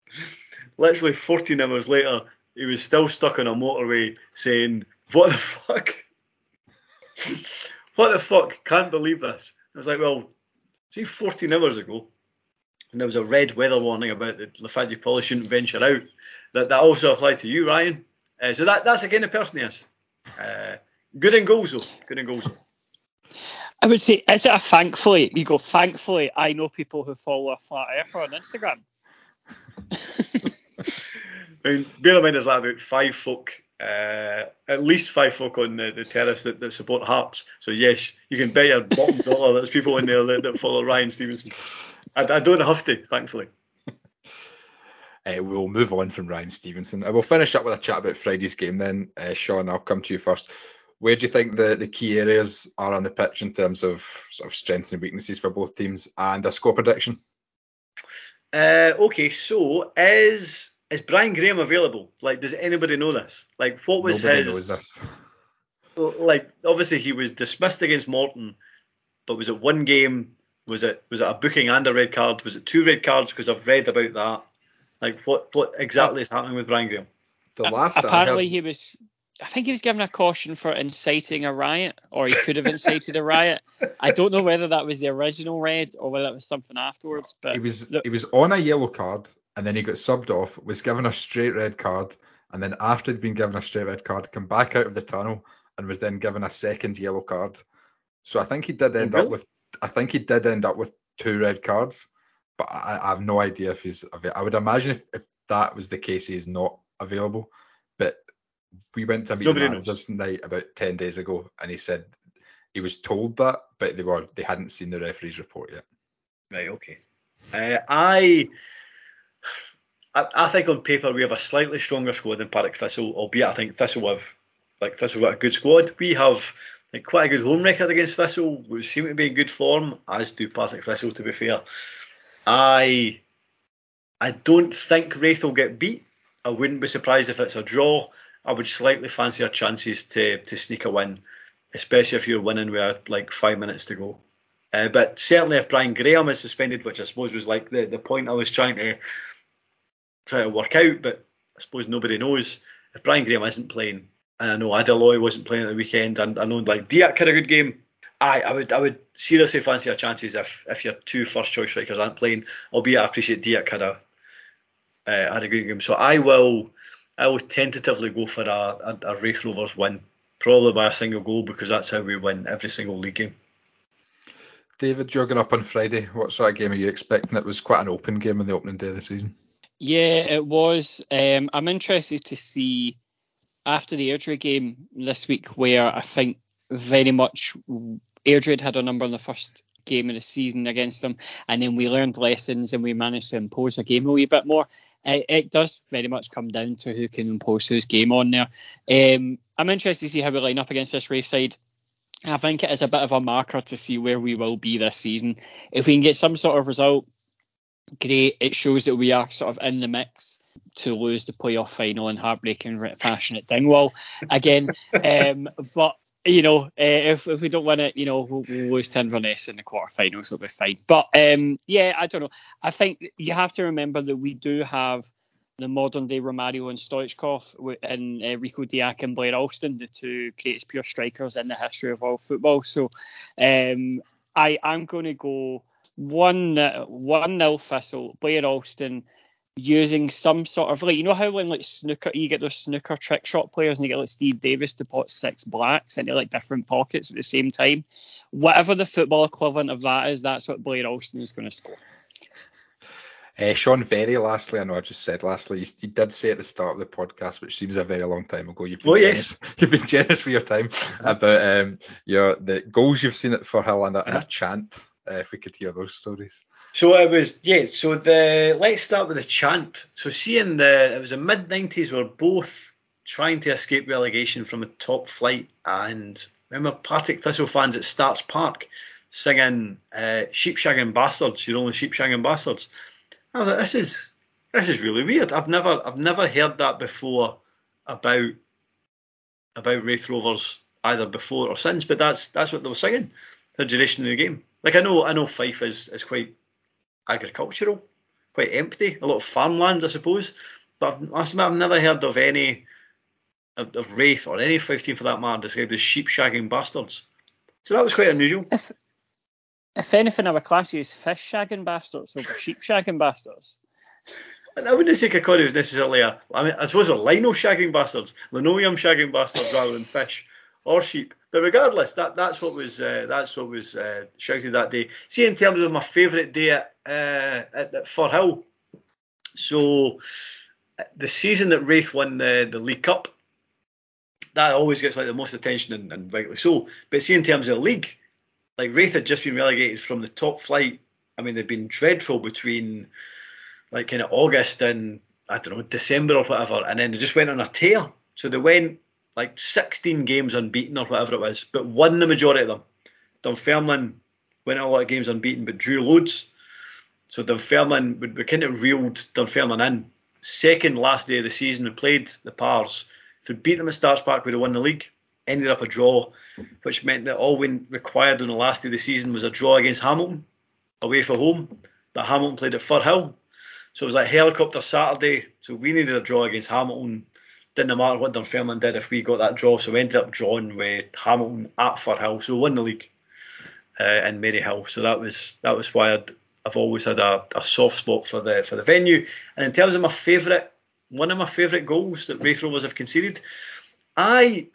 literally 14 hours later, he was still stuck on a motorway saying, "What the fuck? what the fuck? Can't believe this." I was like, "Well, see, 14 hours ago, and there was a red weather warning about the, the fact you probably shouldn't venture out. That that also applied to you, Ryan. Uh, so that that's again the person he is. Uh, good in goals though. Good in goals though. I would say, is it a thankfully? You go, thankfully, I know people who follow a flat earther on Instagram. I mean, bear in mind there's like about five folk, uh, at least five folk on the, the terrace that, that support Hearts. So yes, you can bet your bottom dollar there's people in there that, that follow Ryan Stevenson. I, I don't have to, thankfully. Uh, we'll move on from Ryan Stevenson. Uh, we'll finish up with a chat about Friday's game then. Uh, Shaughan, I'll come to you first. Where do you think the, the key areas are on the pitch in terms of sort of strengths and weaknesses for both teams and a score prediction? Uh, okay, so is is Brian Graham available? Like, does anybody know this? Like, what was Nobody his? knows this. Like, obviously he was dismissed against Morton, but was it one game? Was it was it a booking and a red card? Was it two red cards? Because I've read about that. Like, what what exactly is happening with Brian Graham? The A- last that I apparently heard- he was. I think he was given a caution for inciting a riot, or he could have incited a riot. I don't know whether that was the original red or whether it was something afterwards. But he was look- he was on a yellow card and then he got subbed off, was given a straight red card, and then after he'd been given a straight red card, come back out of the tunnel and was then given a second yellow card. So I think he did end really? up with I think he did end up with two red cards, but I, I have no idea if he's available. I would imagine if, if that was the case, he's not available. But we went to a meeting Nobody managers night about ten days ago, and he said he was told that, but they were they hadn't seen the referee's report yet. Right. Okay. Uh, I, I I think on paper we have a slightly stronger squad than Partick Thistle, albeit I think Thistle have like Thistle got a good squad. We have like quite a good home record against Thistle. We seem to be in good form, as do Partick Thistle. To be fair, I I don't think Raith will get beat. I wouldn't be surprised if it's a draw. I would slightly fancy our chances to to sneak a win, especially if you're winning with like five minutes to go. Uh, but certainly, if Brian Graham is suspended, which I suppose was like the, the point I was trying to try to work out, but I suppose nobody knows. If Brian Graham isn't playing, I know Adeloy wasn't playing at the weekend, and I know like Diak had a good game. I, I would I would seriously fancy our chances if if your two first choice strikers aren't playing. Albeit I appreciate Diak had a uh, had a good game, so I will I will tentatively go for a, a, a Raith Rovers win, probably by a single goal because that's how we win every single league game. David, you're going up on Friday. What sort of game are you expecting? It was quite an open game on the opening day of the season. Yeah, it was. Um, I'm interested to see after the Airdrie game this week, where I think very much Airdrie had a number in the first game of the season against them, and then we learned lessons and we managed to impose a game a wee bit more. It, it does very much come down to who can impose whose game on there. Um, I'm interested to see how we line up against this Raith side. I think it is a bit of a marker to see where we will be this season. If we can get some sort of result, great. It shows that we are sort of in the mix to lose the playoff final in heartbreaking fashion at Dingwall again. um, but you know, uh, if if we don't win it, you know, we'll, we'll lose to Inverness in the quarterfinals. It'll be fine. But um, yeah, I don't know. I think you have to remember that we do have the modern day Romario and Stoichkov and uh, Rico Diak and Blair Alston, the two greatest pure strikers in the history of all football. So um, I'm going to go one one nil Thistle. Blair Alston using some sort of like you know how when like snooker you get those snooker trick shot players and you get like Steve Davis to put six blacks into like different pockets at the same time. Whatever the football equivalent of that is, that's what Blair Alston is going to score. Uh, Shaughan Very, lastly, I know I just said lastly, you, you did say at the start of the podcast, which seems a very long time ago. You've been Oh, generous. yes. You've been generous with your time about um, your the goals you've seen it Firhill and a, and a Uh-huh. chant. Uh, if we could hear those stories. So it was yeah. So the let's start with the chant. So seeing the it was the mid nineties. We're both trying to escape relegation from a top flight, and remember Partick Thistle fans at Stark's Park singing uh, "Sheep Shagging Bastards." You're only sheep shagging bastards. I was like, this is this is really weird. I've never I've never heard that before about about Raith Rovers either before or since. But that's that's what they were singing the duration of the game. Like I know I know Fife is is quite agricultural, quite empty, a lot of farmlands I suppose. But I've, I must admit, I've never heard of any of, of Raith or any Fife team for that matter described as sheep shagging bastards. So that was quite unusual. If if anything, I would class you as fish shagging bastards over sheep shagging bastards. I wouldn't say Kirkcaldy was necessarily a. I mean, I suppose they're lino shagging bastards, linoleum shagging bastards rather than fish or sheep. But regardless, that that's what was uh, that's what was uh, shouted that day. See, in terms of my favourite day at, uh, at at Hill, so the season that Raith won the, the League Cup, that always gets like the most attention and, and rightly so. But see, in terms of the league, like Raith had just been relegated from the top flight. I mean, they've been dreadful between like kind of August and I don't know December or whatever, and then they just went on a tear. So they went like 16 games unbeaten or whatever it was, but won the majority of them. Dunfermline went a lot of games unbeaten, but drew loads. So Dunfermline, we, we kind of reeled Dunfermline in. Second last day of the season, we played the Pars. If we beat them at Stark's Park, we'd have won the league. Ended up a draw, which meant that all we required on the last day of the season was a draw against Hamilton, away for home. But Hamilton played at Firhill. So it was like helicopter Saturday. So we needed a draw against Hamilton. Didn't matter what Dunfermline did if we got that draw. So we ended up drawing with Hamilton at Firhill. So we won the league uh, in Maryhill. So that was that was why I'd, I've always had a, a soft spot for the for the venue. And in terms of my favourite, one of my favourite goals that Raith Rovers have conceded, I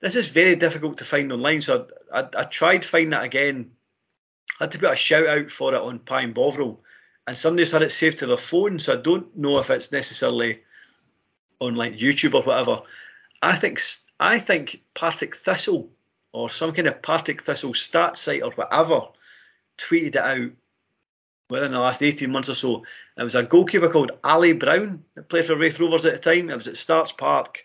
this is very difficult to find online. So I, I, I tried finding that again. I had to put a shout out for it on Pie and Bovril, and somebody's had it saved to their phone. So I don't know if it's necessarily on like YouTube or whatever. I think I think Partick Thistle or some kind of Partick Thistle stat site or whatever tweeted it out within the last 18 months or so. There was a goalkeeper called Ali Brown that played for Raith Rovers at the time. It was at Stark's Park.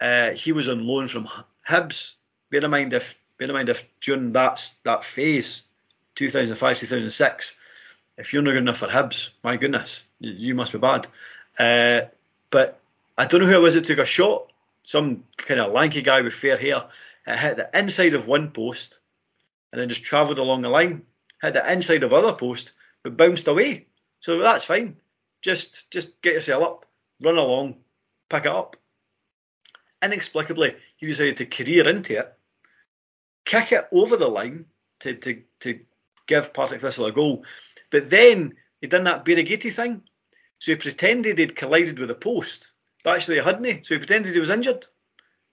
Uh, he was on loan from Hibs. Bear in mind if bear in mind if during that that phase, 2005 2006, if you're not good enough for Hibs, my goodness, you, you must be bad. Uh, but I don't know who it was that took a shot. Some kind of lanky guy with fair hair. It hit the inside of one post and then just travelled along the line. Hit the inside of other post, but bounced away. So that's fine. Just just get yourself up, run along, pick it up. Inexplicably, he decided to career into it, kick it over the line to to to give Partick Thistle a goal. But then he done that Birighitti thing. So he pretended he'd collided with a post, but actually he hadn't. So he pretended he was injured.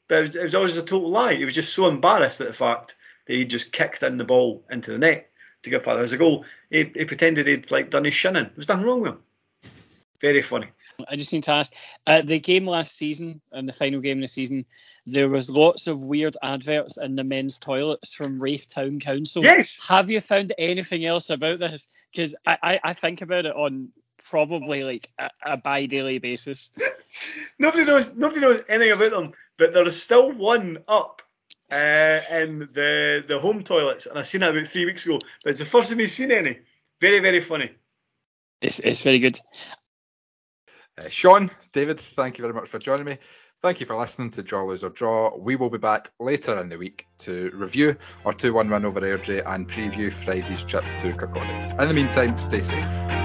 But it was, it was always a total lie. He was just so embarrassed at the fact that he just kicked in the ball into the net to get give Partick a goal. He, he pretended he'd like done his shinning. There was nothing wrong with him. Very funny. I just need to ask, uh, the game last season and the final game of the season, there was lots of weird adverts in the men's toilets from Raith Town Council. Yes. Have you found anything else about this? Because I, I, I think about it on probably like a, a bi-daily basis. nobody knows nobody knows anything about them, but there is still one up uh, in the the home toilets, and I seen it about three weeks ago. But it's the first time we've seen any. Very very funny. It's, it's very good. Uh, Shaughan, David, thank you very much for joining me. Thank you for listening to Draw, Lose or Draw. We will be back later in the week to review our 2 1 win over Airdrie and preview Friday's trip to Kirkcaldy. In the meantime, stay safe.